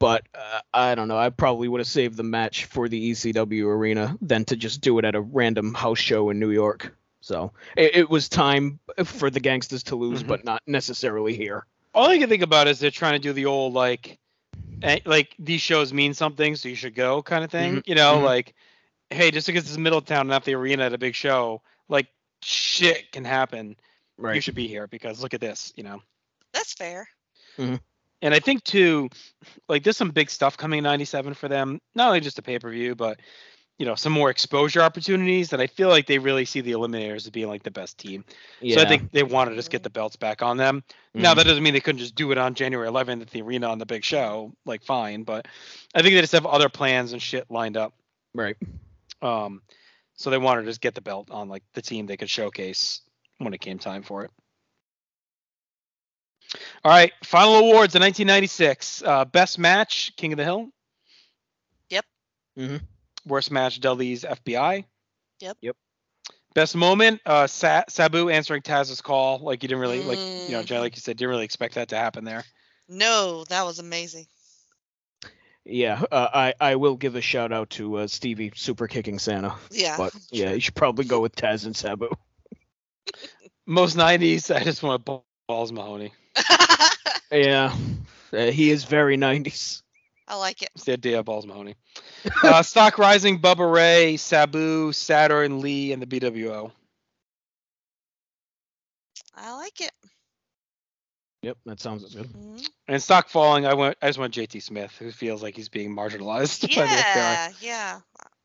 [SPEAKER 8] But uh, I don't know. I probably would have saved the match for the ECW arena than to just do it at a random house show in New York. So it, it was time for the gangsters to lose,
[SPEAKER 6] Mhm.
[SPEAKER 8] but not necessarily here.
[SPEAKER 6] All I can think about is they're trying to do the old like, eh, like these shows mean something, so you should go kind of thing.
[SPEAKER 8] Mhm,
[SPEAKER 6] You know,
[SPEAKER 8] mhm.
[SPEAKER 6] like, hey, just because it's Middletown, not the arena at a big show, like shit can happen. Right. You should be here because look at this. You know.
[SPEAKER 7] That's fair.
[SPEAKER 6] And I think too, like there's some big stuff coming in '97 for them. Not only just a pay per view, but you know some more exposure opportunities. That I feel like they really see the Eliminators as being like the best team.
[SPEAKER 8] Yeah.
[SPEAKER 6] So I think they want to just get the belts back on them. Now
[SPEAKER 8] Mhm.
[SPEAKER 6] that doesn't mean they couldn't just do it on January 11th at the arena on the big show. Like fine, but I think they just have other plans and shit lined up.
[SPEAKER 8] right.
[SPEAKER 6] Um, so they wanted to just get the belt on like the team they could showcase when it came time for it. All right, final awards in 1996. Uh, best match, King of the Hill.
[SPEAKER 7] Yep.
[SPEAKER 8] Mhm.
[SPEAKER 6] Worst match, Dudley's FBI.
[SPEAKER 7] Yep.
[SPEAKER 8] Yep.
[SPEAKER 6] Best moment, uh, Sa- Sabu answering Taz's call. Like you didn't really like, you know, Jay,
[SPEAKER 7] Mhm.
[SPEAKER 6] like you said, didn't really expect that to happen there.
[SPEAKER 7] No, that was amazing.
[SPEAKER 8] Yeah, uh, I I will give a shout out to uh, Stevie super kicking Santa.
[SPEAKER 7] Yeah.
[SPEAKER 8] But yeah, you should probably go with Taz and Sabu. [LAUGHS]
[SPEAKER 6] Most 90s, I just want Balls Mahoney. [LAUGHS]
[SPEAKER 8] Yeah, uh, he is very 90s.
[SPEAKER 7] I like it.
[SPEAKER 6] It's the idea of Balls Mahoney. Uh, [LAUGHS] Stock Rising, Bubba Ray, Sabu, Saturn, Lee, and the BWO.
[SPEAKER 7] I like it.
[SPEAKER 8] Yep, that sounds good.
[SPEAKER 7] Mhm.
[SPEAKER 6] And Stock Falling, I went. I just want JT Smith, who feels like he's being marginalized [LAUGHS] by the FBI.
[SPEAKER 7] Yeah, yeah.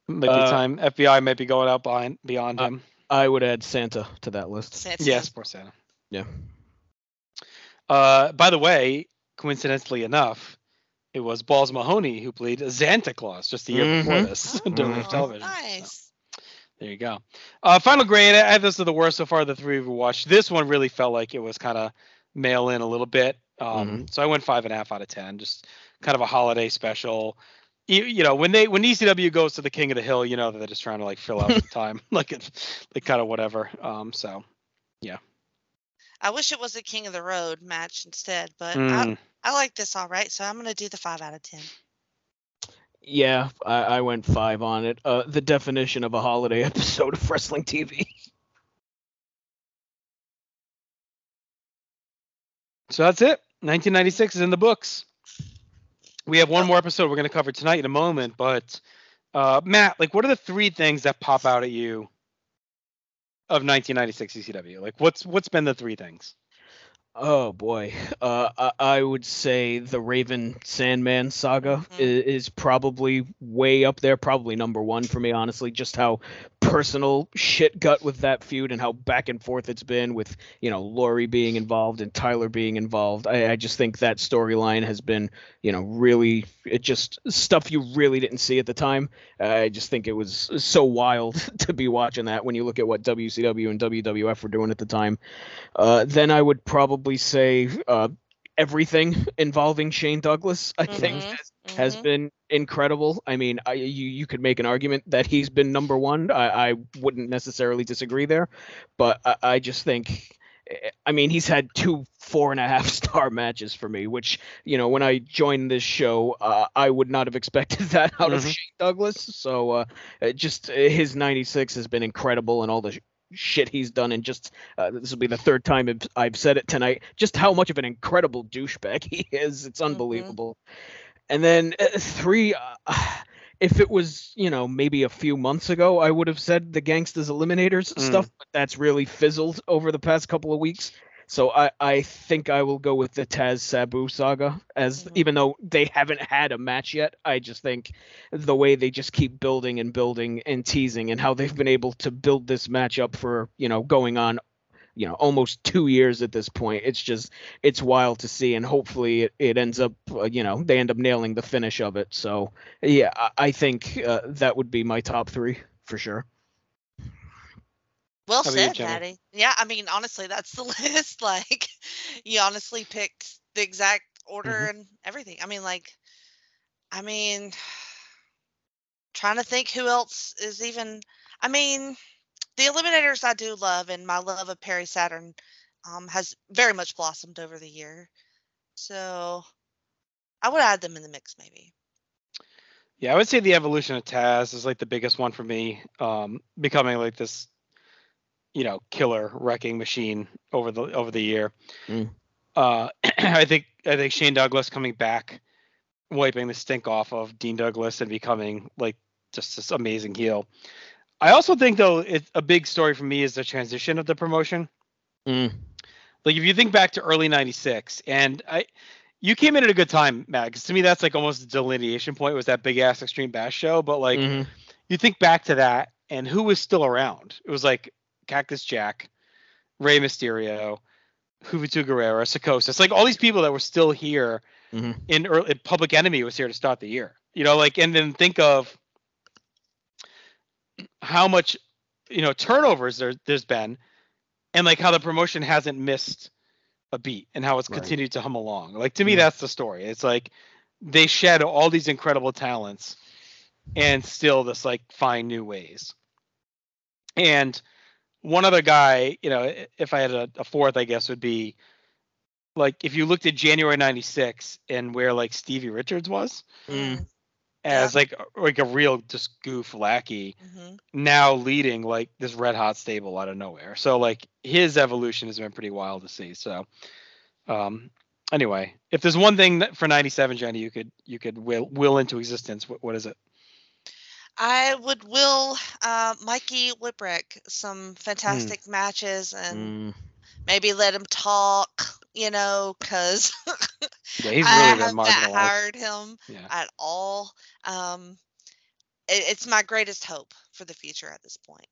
[SPEAKER 6] Might be
[SPEAKER 8] Uh,
[SPEAKER 6] time FBI might be going out behind beyond
[SPEAKER 8] uh,
[SPEAKER 6] him.
[SPEAKER 8] I would add Santa to that list.
[SPEAKER 7] Santa.
[SPEAKER 6] Yes, poor Santa.
[SPEAKER 8] Yeah.
[SPEAKER 6] Uh, by the way, coincidentally enough, it was Balls Mahoney who played Santa Claus just the year before
[SPEAKER 8] Mhm.
[SPEAKER 6] this during live
[SPEAKER 7] Oh,
[SPEAKER 6] television. so
[SPEAKER 7] Nice.
[SPEAKER 6] there you go. Uh, final grade. I have this to the worst so far. Of the three we've watched. This one really felt like it was kind of mail in a little bit. Um, So I went five and a half out of ten. Just kind of a holiday special. You, you know, when they when ECW goes to the King of the Hill, you know that they're just trying to like fill out the [LAUGHS] time, [LAUGHS] like it, like kind of whatever. Um, so
[SPEAKER 7] I wish it was a King of the Road match instead, but
[SPEAKER 6] mm,
[SPEAKER 7] I, I like this all right, so I'm gonna do the five out of ten.
[SPEAKER 8] Yeah, I, I went five on it. Uh, the definition of a holiday [LAUGHS] episode of wrestling TV.
[SPEAKER 6] So that's it. 1996 is in the books. We have one more episode we're going to cover tonight in a moment, but uh, Matt, like, what are the three things that pop out at you of 1996 ECW? Like, what's what's been the three things?
[SPEAKER 8] Oh boy, uh, I, I would say the Raven Sandman saga
[SPEAKER 7] Mhm.
[SPEAKER 8] is, is probably way up there, probably number one for me, honestly. Just how personal shit gut with that feud and how back and forth it's been with you know Lori being involved and Tyler being involved. I, I just think that storyline has been you know really it just stuff you really didn't see at the time. I just think it was so wild [LAUGHS] to be watching that when you look at what WCW and WWF were doing at the time. Uh, then I would probably say uh, everything [LAUGHS] involving Shane Douglas. I think
[SPEAKER 7] Mhm,
[SPEAKER 8] has, been incredible. I mean, I, you you could make an argument that he's been number one. I, I wouldn't necessarily disagree there, but I, I just think. eh, I mean, he's had two four and a half [LAUGHS] star matches for me, which you know, when I joined this show, uh, I would not have expected [LAUGHS] that out of
[SPEAKER 6] Mhm.
[SPEAKER 8] Shane Douglas. So, uh, uh, just uh, his '96 has been incredible, and all the sh- shit he's done, and just uh, this will be the third time I've- I've said it tonight. Just how much of an incredible douchebag [LAUGHS] he is. It's unbelievable. And then uh, three. Uh, [SIGHS] if it was, you know, maybe a few months ago, I would have said the Gangsters Eliminators
[SPEAKER 6] Mm.
[SPEAKER 8] stuff, but that's really fizzled over the past couple of weeks. So I, I think I will go with the Taz Sabu saga, as
[SPEAKER 7] Mhm.
[SPEAKER 8] even though they haven't had a match yet, I just think the way they just keep building and building and teasing, and how they've been able to build this match up for you know going on, you know, almost two years at this point. It's just it's wild to see, and hopefully it, it ends up, uh, you know, they end up nailing the finish of it. So yeah, I, I think uh, that would be my top three for sure.
[SPEAKER 7] Well
[SPEAKER 6] How about you,
[SPEAKER 7] said, Patty. Yeah, I mean, honestly, that's the [LAUGHS] list. Like, you honestly picked the exact order
[SPEAKER 6] Mm-hmm.
[SPEAKER 7] and everything. I mean, like, I mean, [SIGHS] trying to think who else is even. I mean, the Eliminators I do love, and my love of Perry Saturn um, has very much blossomed over the year. So, I would add them in the mix, maybe.
[SPEAKER 6] Yeah, I would say the evolution of Taz is like the biggest one for me. Um, becoming like this, you know, killer wrecking machine over the over the year.
[SPEAKER 8] Mm.
[SPEAKER 6] Uh, [CLEARS THROAT] I think I think Shane Douglas coming back, wiping the stink off of Dean Douglas and becoming like just this amazing heel. I also think though it's a big story for me is the transition of the promotion.
[SPEAKER 8] Mm.
[SPEAKER 6] Like if you think back to early '96, and I, you came in at a good time, Matt. Because to me that's like almost a delineation point was that big ass Extreme Bash show. But like
[SPEAKER 8] Mhm.
[SPEAKER 6] you think back to that, and who was still around? It was like Cactus Jack, Rey Mysterio, Juventud Guerrera, Psychosis, like all these people that were still here.
[SPEAKER 8] Mhm.
[SPEAKER 6] In early, Public Enemy was here to start the year. You know, like and then think of how much you know turnovers there there's been, and like how the promotion hasn't missed a beat and how it's
[SPEAKER 8] Right.
[SPEAKER 6] continued to hum along. Like to me,
[SPEAKER 8] Mhm.
[SPEAKER 6] that's the story. It's like they shed all these incredible talents and still just like find new ways. And one other guy, you know, if I had a, a fourth, I guess would be like if you looked at January '96 and where like Stevie Richards was
[SPEAKER 8] Mm.
[SPEAKER 6] As like a- like a real just goof lackey,
[SPEAKER 7] hmm
[SPEAKER 6] now leading like this red hot stable out of nowhere. So like his evolution has been pretty wild to see. So um anyway, if there's one thing that for 97 Jenny you could you could will will into existence, what, what is it?
[SPEAKER 7] I would will uh, Mikey Whipwreck some
[SPEAKER 6] Hmm.
[SPEAKER 7] fantastic matches and
[SPEAKER 8] Mm.
[SPEAKER 7] maybe let him talk, you know, because [LAUGHS]
[SPEAKER 6] Yeah, he's
[SPEAKER 7] I
[SPEAKER 6] really
[SPEAKER 7] have not hired him
[SPEAKER 6] Yeah.
[SPEAKER 7] at all. Um, it, it's my greatest hope for the future at this point.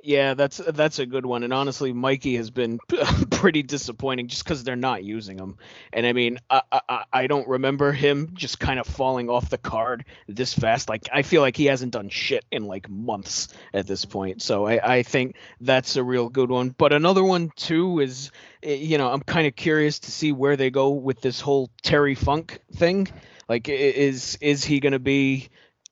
[SPEAKER 8] Yeah, that's that's a good one. And honestly, Mikey has been [LAUGHS] pretty disappointing just because they're not using him. And I mean, I, I I don't remember him just kind of falling off the card this fast. Like I feel like he hasn't done shit in like months at this point. So I I think that's a real good one. But another one too is, eh, you know, I'm kind of curious to see where they go with this whole Terry Funk thing. Like, is is he gonna be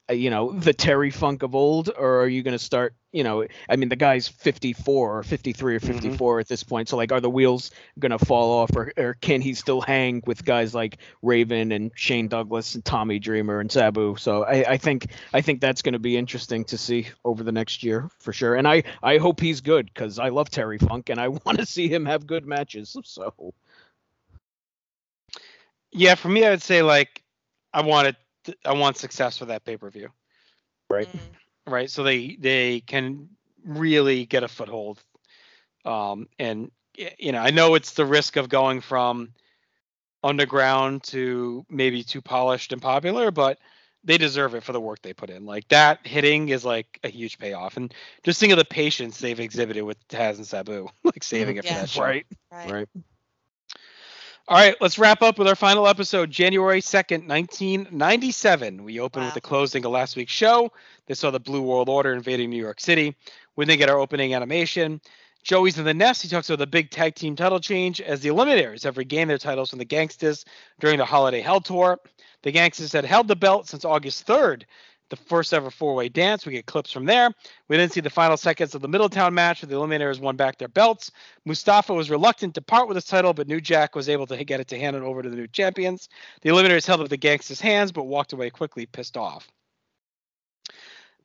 [SPEAKER 8] Uh, you know the Terry Funk of old, or are you going to start? You know, I mean, the guy's 54 or 53 or mm-hmm. 54 at this point. So like, are the wheels going to fall off, or, or can he still hang with guys like Raven and Shane Douglas and Tommy Dreamer and Sabu? So I, I think I think that's going to be interesting to see over the next year for sure. And I I hope he's good because I love Terry Funk and I [LAUGHS] want to see him have good matches. So
[SPEAKER 6] Yeah, for me I would say like I wanted I want success for that pay-per-view.
[SPEAKER 8] right.
[SPEAKER 7] Mm.
[SPEAKER 6] right? So they they can really get a foothold. Um, and you know, I know it's the risk of going from underground to maybe too polished and popular, but they deserve it for the work they put in. Like that hitting is like a huge payoff, and just think of the patience they've exhibited with Taz and Sabu, [LAUGHS] like saving it for that show.
[SPEAKER 8] Right.
[SPEAKER 7] Right.
[SPEAKER 8] Right.
[SPEAKER 6] All right, let's wrap up with our final episode, January 2nd, 1997. We open with the closing of last week's show. They saw the Blue World Order invading New York City. We then get our opening animation. Joey's in the nest. He talks about the big tag team title change as the Eliminators have regained their titles from the Gangsters during the Holiday Hell Tour. The Gangsters had held the belt since August 3rd, the first ever four way dance. We get clips from there. We then see the final seconds of the Middletown match where the Eliminators won back their belts. Mustafa was reluctant to part with his title, but New Jack was able to get it to hand it over to the new champions. The Eliminators held up the Gangsters' hands, but walked away quickly, pissed off.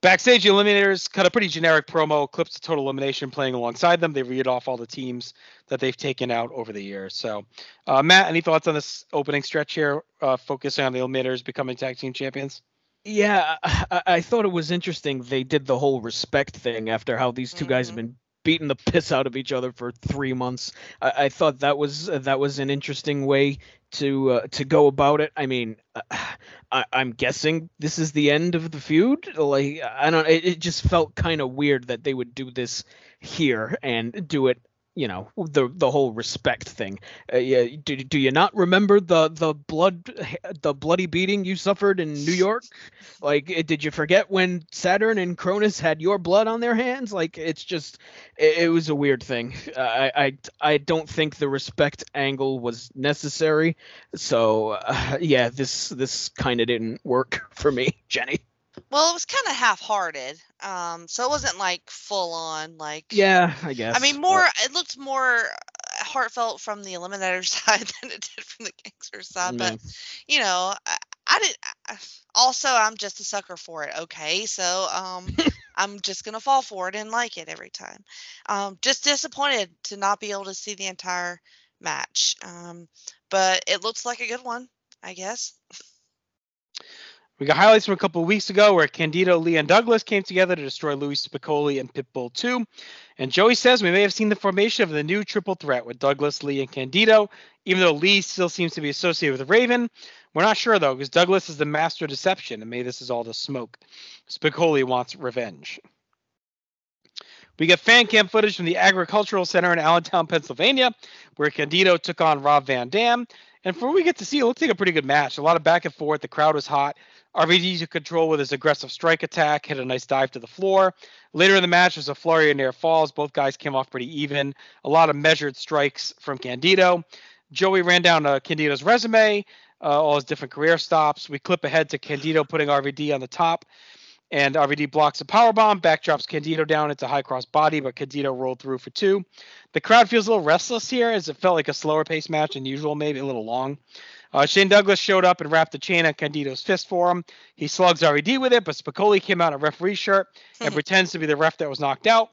[SPEAKER 6] Backstage, the Eliminators cut a pretty generic promo, clips of Total Elimination playing alongside them. They read off all the teams that they've taken out over the years. So, uh, Matt, any thoughts on this opening stretch here, uh, focusing on the Eliminators becoming tag team champions?
[SPEAKER 8] Yeah, I, I thought it was interesting they did the whole respect thing after how these 2 guys have
[SPEAKER 7] Mhm.
[SPEAKER 8] been beating the piss out of each other for three months. I, I thought that was uh, that was an interesting way to uh, to go about it. I mean, uh, [SIGHS] I, I'm guessing this is the end of the feud. Like I don't, it, it just felt kind of weird that they would do this here and do it. You know the the whole respect thing. Uh, yeah, do, do you not remember the the blood the bloody beating you suffered in New York? Like, eh, did you forget when Saturn and Kronus had your blood on their hands? Like, it's just, it, it was a weird thing. I, I, I don't think the respect angle was necessary. So, uh, [LAUGHS] yeah, this, this kind of didn't work [LAUGHS] for me, Jenny.
[SPEAKER 7] Well, it was kind of half-hearted, um, so it wasn't like full on. Like,
[SPEAKER 8] Yeah, I guess.
[SPEAKER 7] I mean, more. It looked more uh, heartfelt from the Eliminator [LAUGHS] side than it did from the Gangster side.
[SPEAKER 8] Yeah.
[SPEAKER 7] But you know, I, I did. I, also, I'm just a sucker for it. Okay, so um, [LAUGHS] I'm just gonna fall for it and like it every time. Um, just disappointed to not be able to see the entire match. Um, but it looks like a good one, I guess. [LAUGHS]
[SPEAKER 6] We got highlights from a couple weeks ago where Candido, Lee, and Douglas came together to destroy Louie Spicolli and Pitbull 2. And Joey says we may have seen the formation of the new triple threat with Douglas, Lee, and Candido, even though Lee still seems to be associated with Raven. We're not sure though, because Douglas is the master of deception, and maybe this is all the smoke. Spicolli wants revenge. We get fan cam footage from the Agricultural Center in Allentown, Pennsylvania, where Candido took on Rob Van Dam. And for what we get to see, it looks like a pretty good match. A lot of back and forth. The crowd was hot. RVD took control with his aggressive strike attack, hit a nice dive to the floor. Later in the match, there's a flurry of near falls. Both guys came off pretty even. A lot of measured strikes from Candido. Joey ran down uh, Candido's resume, uh, all his different career stops. We clip ahead to Candido putting RVD on the top. and RVD blocks a power bomb, backdrops Candido down into high cross body, but Candido rolled through for two. The crowd feels a little restless here as it felt like a slower pace match than usual, maybe a little long. Uh, Shane Douglas showed up and wrapped the chain on Candido's fist for him. He slugs RVD with it, but Spicolli came out in a referee shirt and pretends to be the ref that was knocked out.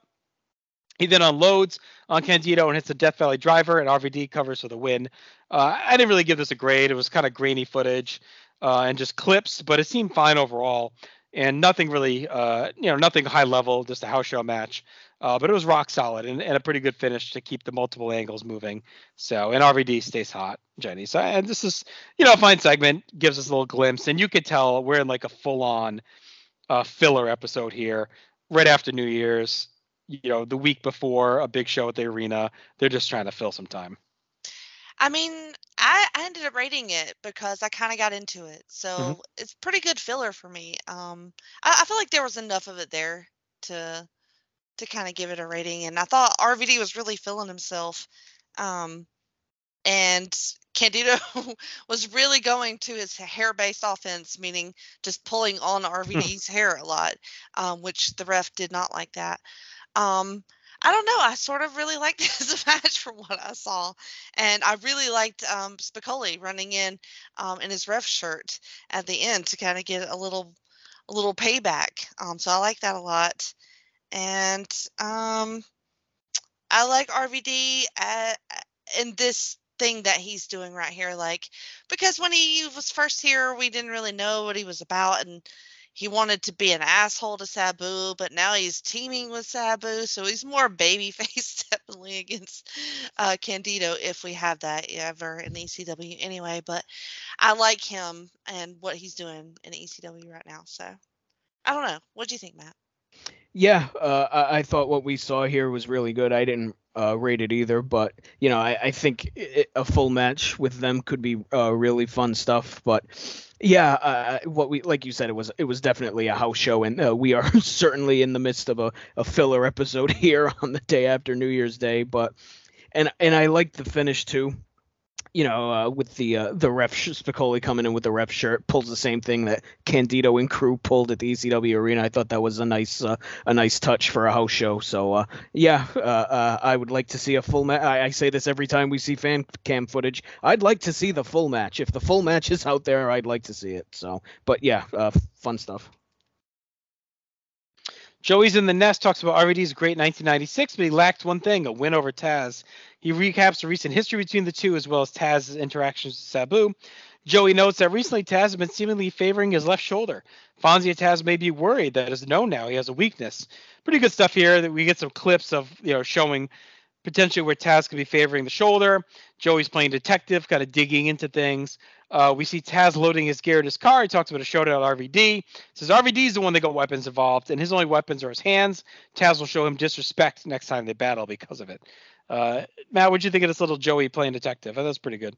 [SPEAKER 6] He then unloads on Candido and hits a Death Valley driver, and RVD covers for the win. Uh, I didn't really give this a grade. It was kind of grainy footage uh, and just clips, but it seemed fine overall. And nothing really, uh, you know, nothing high level, just a house show match. Uh, but it was rock solid and, and, a pretty good finish to keep the multiple angles moving. So, and RVD stays hot, Jenny. So, and this is, you know, a fine segment, gives us a little glimpse. And you could tell we're in like a full on uh, filler episode here right after New Year's you know the week before a big show at the arena. They're just trying to fill some time.
[SPEAKER 7] I mean, I, I ended up rating it because I kind of got into it, so mm-hmm. it's pretty good filler for me. Um, I, I feel like there was enough of it there to to kind of give it a rating, and I thought RVD was really feeling himself. Um, and Candido [LAUGHS] was really going to his hair-based offense, meaning just pulling on RVD's hair a lot, um, which the ref did not like that. Um, I don't know. I sort of really liked [LAUGHS] this match from what I saw, and I really liked um, Spicolli running in um, in his ref shirt at the end to kind of get a little a little payback. Um, so I like that a lot, and um, I like RVD at, in this thing that he's doing right here. Like because when he was first here, we didn't really know what he was about, and he wanted to be an asshole to Sabu, but now he's teaming with Sabu, so he's more babyface [LAUGHS] definitely against uh, Candido if we have that ever in ECW anyway. But I like him and what he's doing in ECW right now. So I don't know. What do you think, Matt?
[SPEAKER 8] Yeah, uh, I, I thought what we saw here was really good. I didn't uh, rate it either, but you know, I, I think it, a full match with them could be uh, really fun stuff. But yeah, uh, what we like you said, it was it was definitely a house show, and uh, we are [LAUGHS] certainly in the midst of a, a filler episode [LAUGHS] here on the day after New Year's Day. But and and I like the finish too you know, uh, with the uh, the ref Spicolli coming in with the ref shirt, pulls the same thing that Candido and crew pulled at the ECW arena. I thought that was a nice uh, a nice touch for a house show. So uh, yeah, uh, uh, I would like to see a full match. I-, I say this every time we see fan cam footage. I'd like to see the full match. If the full match is out there, I'd like to see it. So, but yeah, fun stuff.
[SPEAKER 6] Joey's in the nest talks about RVD's great 1996, but he lacked one thing: a win over Taz. He recaps the recent history between the two as well as Taz's interactions with Sabu. Joey notes that recently Taz has been seemingly favoring his left shoulder. Fonzie and Taz may be worried that it's known now he has a weakness. Pretty good stuff here. That we get some clips of you know showing potentially where Taz could be favoring the shoulder. Joey's playing detective, kind of digging into things. Uh, we see Taz loading his gear in his car. He talks about a showdown at RVD. Says RVD is the one that got weapons involved, and his only weapons are his hands. Taz will show him disrespect next time they battle because of it. Uh, Matt, what'd you think of this little Joey playing detective? Thought was pretty good.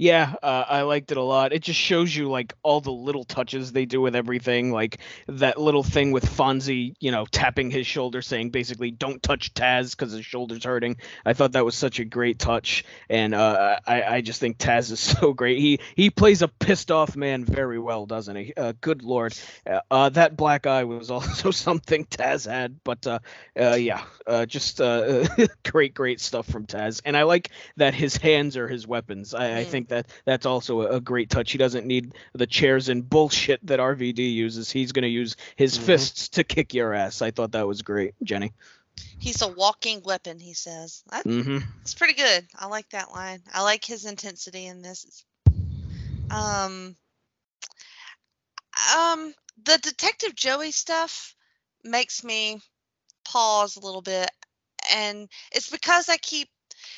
[SPEAKER 8] Yeah, uh, I liked it a lot. It just shows you like all the little touches they do with everything, like that little thing with Fonzie, you know, tapping his shoulder, saying basically "Don't touch Taz" because his shoulder's hurting. I thought that was such a great touch, and uh, I, I just think Taz is [LAUGHS] so great. He he plays a pissed off man very well, doesn't he? Uh, good lord, uh, uh, that black eye was [LAUGHS] also something Taz had, but uh, yeah, just [LAUGHS] great great stuff from Taz, and I like that his hands are his weapons. I, I think that that's also a, great touch. He doesn't need the chairs and bullshit that RVD uses. He's going to use his mm-hmm. fists to kick your ass. I thought that was great, Jenny.
[SPEAKER 7] He's a walking weapon, he says. That,
[SPEAKER 8] mm-hmm.
[SPEAKER 7] It's pretty good. I like that line. I like his intensity in this. Um, um, the Detective Joey stuff makes me pause a little bit, and it's because I keep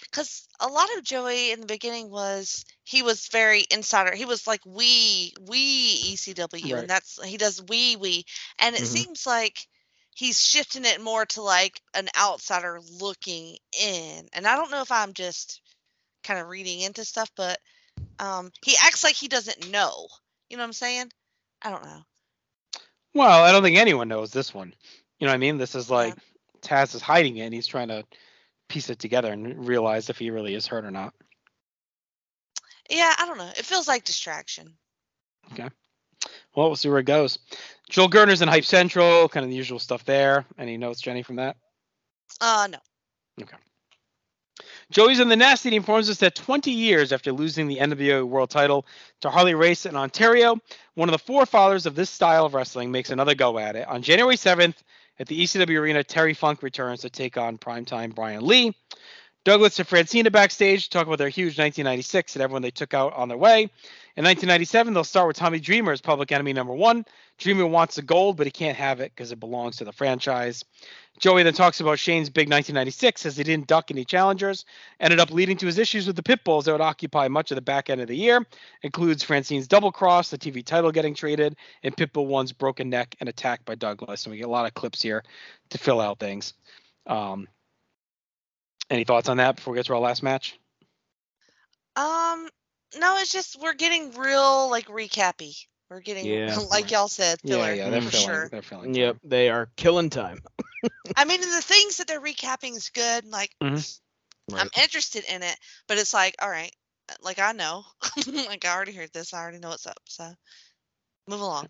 [SPEAKER 7] because a lot of Joey in the beginning was he was very insider. He was like we we ECW, right. and that's he does we we, and it mm-hmm. seems like he's shifting it more to like an outsider looking in. And I don't know if I'm just kind of reading into stuff, but um, he acts like he doesn't know. You know what I'm saying? I don't know.
[SPEAKER 6] Well, I don't think anyone knows this one. You know what I mean? This is like yeah. Taz is hiding it and he's trying to piece it together and realize if he really is hurt or not.
[SPEAKER 7] Yeah, I don't know. It feels like distraction.
[SPEAKER 6] Okay. Well, we'll see where it goes. Joel Gertner's in Hype Central, kind of the usual stuff there. Any notes, Jenny, from that?
[SPEAKER 7] Uh, no. Okay.
[SPEAKER 6] Joey's in the Nest. He informs us that 20 years after losing the NWA World Title to Harley Race in Ontario, one of the forefathers of this style of wrestling makes another go at it. On January 7th, at the ECW Arena, Terry Funk returns to take on primetime Brian Lee. Douglas and Francine backstage talk about their huge 1996 and everyone they took out on their way. In 1997, they'll start with Tommy Dreamer as public enemy number one. Dreamer wants the gold, but he can't have it because it belongs to the franchise. Joey then talks about Shane's big 1996 as he didn't duck any challengers, ended up leading to his issues with the Pitbulls that would occupy much of the back end of the year. Includes Francine's double cross, the TV title getting traded, and Pitbull one's broken neck and attacked by Douglas. And we get a lot of clips here to fill out things. Um, any thoughts on that before we get to our last match?
[SPEAKER 7] Um, no, it's just we're getting real like recappy. We're getting
[SPEAKER 8] Yeah. [LAUGHS]
[SPEAKER 7] like y'all said, filler
[SPEAKER 6] yeah, yeah, they're
[SPEAKER 7] for
[SPEAKER 6] filling.
[SPEAKER 7] sure.
[SPEAKER 6] They're filling.
[SPEAKER 8] Yep, they are killing time. [LAUGHS]
[SPEAKER 7] I mean, the things that they're recapping is good. Like,
[SPEAKER 6] Mhm.
[SPEAKER 7] I'm interested in it, but it's like, all right, like I know, [LAUGHS] like I already heard this, I already know what's up. So, move along.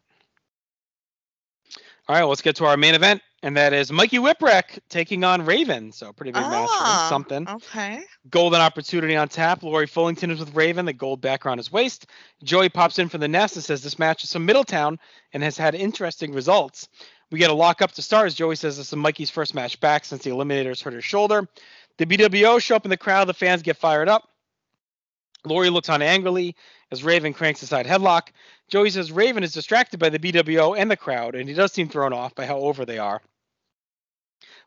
[SPEAKER 6] All right, let's get to our main event, and that is Mikey Whipwreck taking on Raven. So pretty big match
[SPEAKER 7] Ah,
[SPEAKER 6] something.
[SPEAKER 7] Okay.
[SPEAKER 6] Golden opportunity on tap. Lori Fullington is with Raven, the gold back around his waist. Joey pops in from the nest and says this match is from Middletown and has had interesting results. We get a lock up to start as Joey says this is Mikey's first match back since the Eliminators hurt his shoulder. The BWO show up in the crowd. The fans get fired up. Lori looks on angrily as Raven cranks a side headlock. Joey says Raven is distracted by the BWO and the crowd, and he does seem thrown off by how over they are.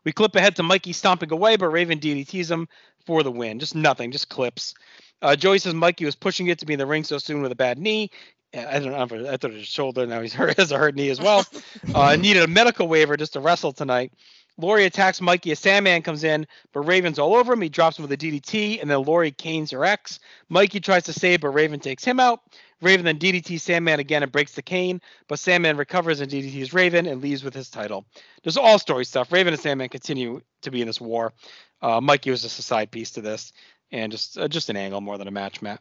[SPEAKER 6] We clip ahead to Mikey stomping away, but Raven DDTs him for the win. Just nothing, just clips. Uh, Joey says Mikey was pushing it to be in the ring so soon with a bad knee. Uh, I don't know. I thought it was his shoulder. Now he's hurt, [LAUGHS] has a hurt knee as well. [LAUGHS] Uh, needed a medical waiver just to wrestle tonight. Lori attacks Mikey as Sandman comes in, but Raven's all over him. He drops him with a DDT, and then Lori canes her ex. Mikey tries to save, but Raven takes him out. Raven then DDTs Sandman again and breaks the cane, but Sandman recovers and DDTs Raven and leaves with his title. There's all story stuff. Raven and Sandman continue to be in this war. Uh, Mikey was just a side piece to this, and just uh, just an angle more than a match, Matt.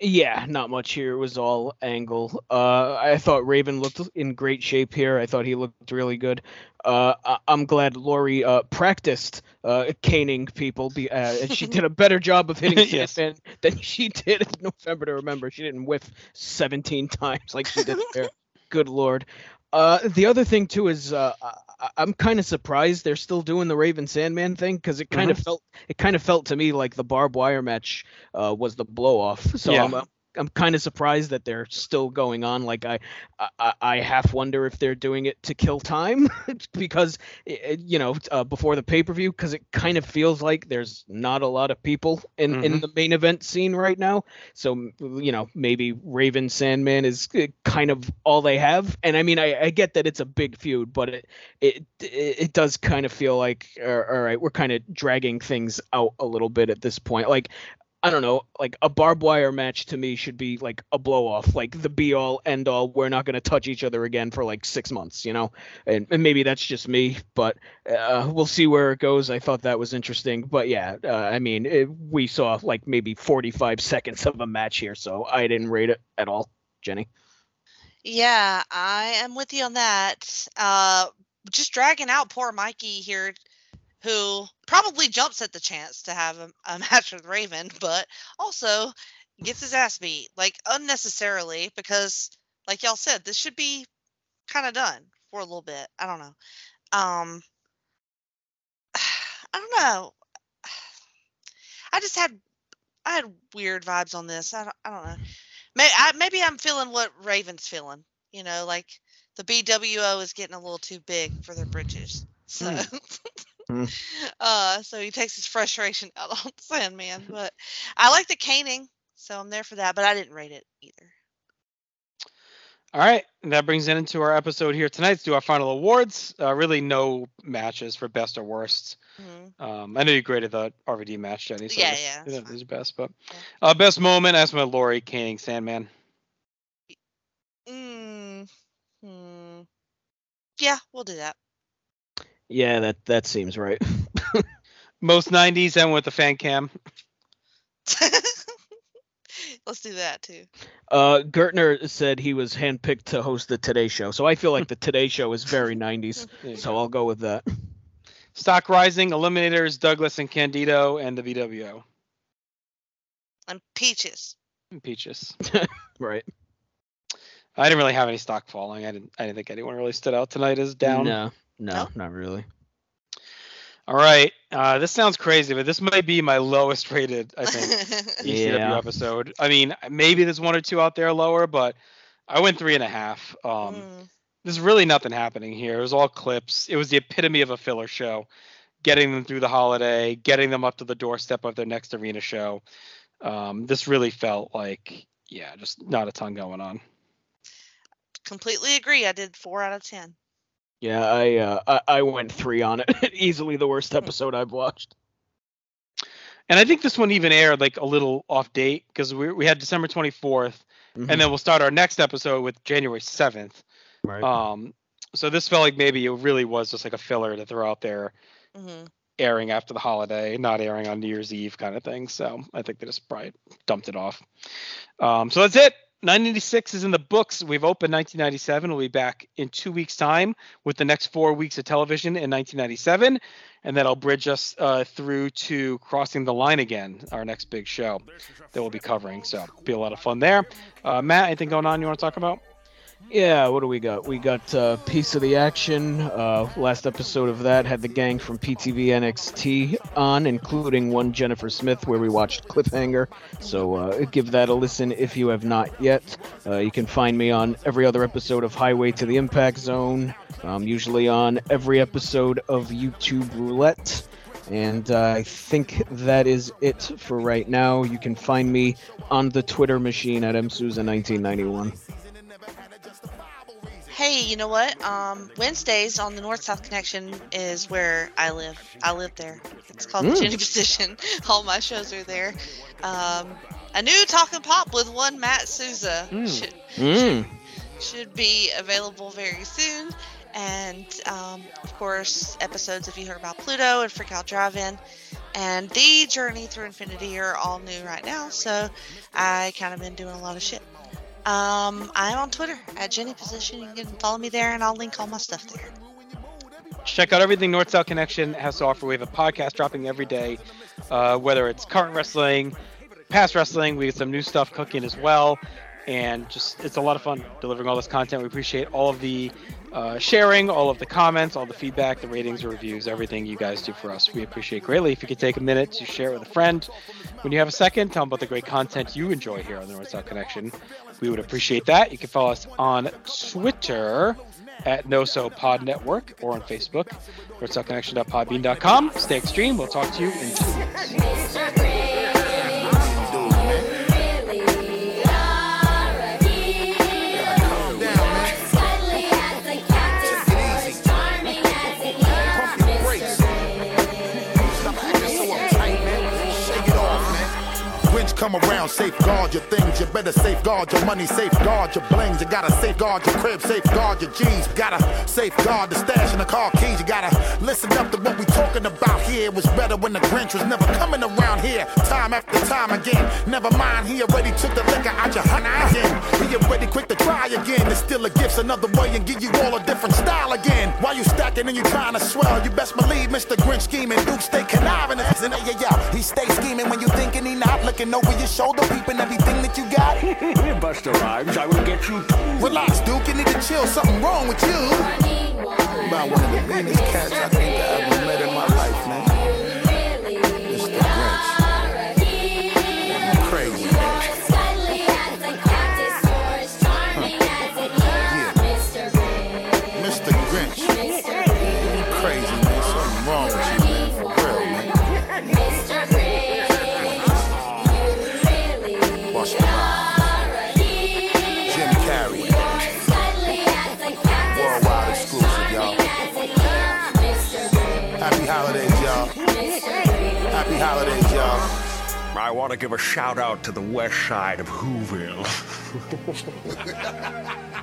[SPEAKER 8] Yeah, not much here. It was all angle. Uh, I thought Raven looked in great shape here. I thought he looked really good. Uh, I- I'm glad Lori uh, practiced uh, caning people. Be- uh, and she did a [LAUGHS] better job of hitting
[SPEAKER 6] Yes.
[SPEAKER 8] Sandman than she did in November to Remember. She didn't whiff 17 [LAUGHS] times like she did there. [LAUGHS] Good lord. Uh, the other thing too is uh, I'm kind of surprised they're still doing the Raven Sandman thing because it kind of felt it kind of felt to me like the barbed wire match uh, was the blow off. So
[SPEAKER 6] Yeah.
[SPEAKER 8] I'm I'm kind of surprised that they're still going on. Like I, I I half wonder if they're doing it to kill time [LAUGHS] because i- i- you know uh, before the pay per view because it kind of feels like there's not a lot of people in in
[SPEAKER 6] Mhm.
[SPEAKER 8] the main event scene right now. So you know maybe Raven Sandman is uh, kind of all they have. And I mean I, I get that it's a big feud, but it it it, it does kind of feel like all right we're kind of dragging things out a little bit at this point. Like I don't know, like a barbed wire match to me should be like a blow off, like the be all end all. We're not going to touch each other again for like six months, you know? And, and maybe that's just me, but uh, we'll see where it goes. I thought that was interesting. But yeah, uh, I mean, it, we saw like maybe 45 [LAUGHS] seconds of a match here, so I didn't rate it at all, Jenny.
[SPEAKER 7] Yeah, I am with you on that. Uh, just dragging out poor Mikey here, who probably jumps at the chance to have a, a [LAUGHS] match with Raven, but also gets his ass beat like unnecessarily because, like y'all said, this should be kind of done for a little bit. I don't know. Um, [SIGHS] I don't know. [SIGHS] I just had I had weird vibes on this. I don't, I don't know. Maybe, I, maybe I'm feeling what Raven's feeling. You know, like the BWO is getting a little too big for their britches. So, [LAUGHS]
[SPEAKER 8] Hmm. [LAUGHS]
[SPEAKER 7] uh, so he takes his frustration [LAUGHS] out on Sandman. But I like the caning, so I'm there for that. But I didn't rate it either.
[SPEAKER 6] All right, and that brings it into our episode here tonight. Let's do our final awards. Uh, really, no matches for best or worst.
[SPEAKER 7] Mhm.
[SPEAKER 6] Um, I know you graded the RVD match, Jenny. So
[SPEAKER 7] Yeah, yeah, that's
[SPEAKER 6] This best, but
[SPEAKER 7] Yeah.
[SPEAKER 6] uh, best moment. That's my Lori caning Sandman.
[SPEAKER 7] Mm, hmm. Yeah, we'll do that.
[SPEAKER 8] Yeah, that that seems right. [LAUGHS]
[SPEAKER 6] Most '90s and with the fan cam. [LAUGHS]
[SPEAKER 7] Let's do that too.
[SPEAKER 8] Uh, Gertner said he was handpicked to host the Today Show, so I feel like the Today Show is very [LAUGHS] 90s. So
[SPEAKER 6] go.
[SPEAKER 8] I'll go with that.
[SPEAKER 6] Stock Rising, Eliminators, Douglas and Candido, and the BWO.
[SPEAKER 7] And peaches.
[SPEAKER 6] And Peaches.
[SPEAKER 8] Right.
[SPEAKER 6] I didn't really have any stock falling. I didn't. I didn't think anyone really stood out tonight as down.
[SPEAKER 8] No, no,
[SPEAKER 7] Nope.
[SPEAKER 8] not really.
[SPEAKER 6] All right. Uh, this sounds crazy, but this might be my lowest [LAUGHS] rated. I think [LAUGHS] ECW
[SPEAKER 8] Yeah.
[SPEAKER 6] episode. I mean, maybe there's one or two out there lower, but I went three and a half. Um,
[SPEAKER 7] Mm.
[SPEAKER 6] there's really nothing happening here. It was all clips. It was the epitome of a filler show, getting them through the holiday, getting them up to the doorstep of their next arena show. Um, this really felt like, yeah, just not a ton going on.
[SPEAKER 7] Completely agree. I did four out of ten.
[SPEAKER 8] Yeah, I uh, I, I went three on it. [LAUGHS] Easily the worst episode I've watched.
[SPEAKER 6] And I think this one even aired like a little off date because we we had December 24th,
[SPEAKER 8] Mhm.
[SPEAKER 6] and then we'll start our next episode with January 7th.
[SPEAKER 8] right.
[SPEAKER 6] Um, so this felt like maybe it really was just like a filler to throw out there,
[SPEAKER 7] hmm
[SPEAKER 6] airing after the holiday, not airing on New Year's Eve kind of thing. So I think they just probably dumped it off. Um, so that's it. 996 is in the books. We've opened 1997. We'll be back in two weeks' time with the next four weeks of television in 1997, and that'll bridge us uh, through to Crossing the Line again, our next big show that we'll be covering. So be a lot of fun there. Uh, Matt, anything going on you want to talk about?
[SPEAKER 8] Yeah, what do we got? We got uh, Piece of the Action. Uh, last episode of that had the gang from PTV NXT on, including one Jennifer Smith, where we watched Cliffhanger. So uh, give that a listen if you have not yet. Uh, you can find me on every other episode of Highway to the Impact Zone, um, usually on every episode of YouTube Roulette. And uh, I think that is it for right now. You can find me on the Twitter machine at msusa1991.
[SPEAKER 7] Hey, you know what? Um, Wednesdays on the North South Connection is where I live. I live there. It's called the
[SPEAKER 8] Mm.
[SPEAKER 7] Jenny [LAUGHS] Position. All my shows are there. Um, a new Talking Pop with one Matt Souza
[SPEAKER 6] Mm.
[SPEAKER 7] should,
[SPEAKER 8] Mm.
[SPEAKER 7] should be available very soon. And um, of course, episodes if you heard about Pluto and Freak Out Drive In and The Journey Through Infinity are all new right now. So I kind of been doing a lot of shit. Um, I'm on Twitter at Jenny Position. You can follow me there, and I'll link all my stuff there.
[SPEAKER 6] Check out everything North South Connection has to offer. We have a podcast dropping every day, uh, whether it's current wrestling, past wrestling. We have some new stuff cooking as well, and just it's a lot of fun delivering all this content. We appreciate all of the uh, sharing, all of the comments, all the feedback, the ratings, the reviews, everything you guys do for us. We appreciate greatly. If you could take a minute to share it with a friend, when you have a second, tell them about the great content you enjoy here on the North South Connection. We would appreciate that. You can follow us on Twitter at NoSo Pod Network or on Facebook, northsouthconnection.podbean.com. Stay extreme. We'll talk to you in two weeks.
[SPEAKER 9] Come around, safeguard your things. You better safeguard your money, safeguard your blings. You gotta safeguard your crib, safeguard your G's. Gotta safeguard the stash and the car keys. You gotta listen up to what we talking about here. It was better when the Grinch was never coming around here. Time after time again. Never mind, he already took the liquor out your honey again. He already quick to try again. It's still a gift another way and give you all a different style again. While you stacking and you trying to swell, you best believe Mr. Grinch scheming. Duke stay conniving. Yeah, yeah, yeah, he stay scheming when you thinking he not looking over your shoulder, peeping everything that you got. [LAUGHS]
[SPEAKER 10] Busta Rhymes, I will get you too.
[SPEAKER 9] Relax, Duke, you need to chill. Something wrong with you. About one of the meanest cats I think I ever Holidays, y'all.
[SPEAKER 10] I want to give a shout out to the west side of Whoville. [LAUGHS]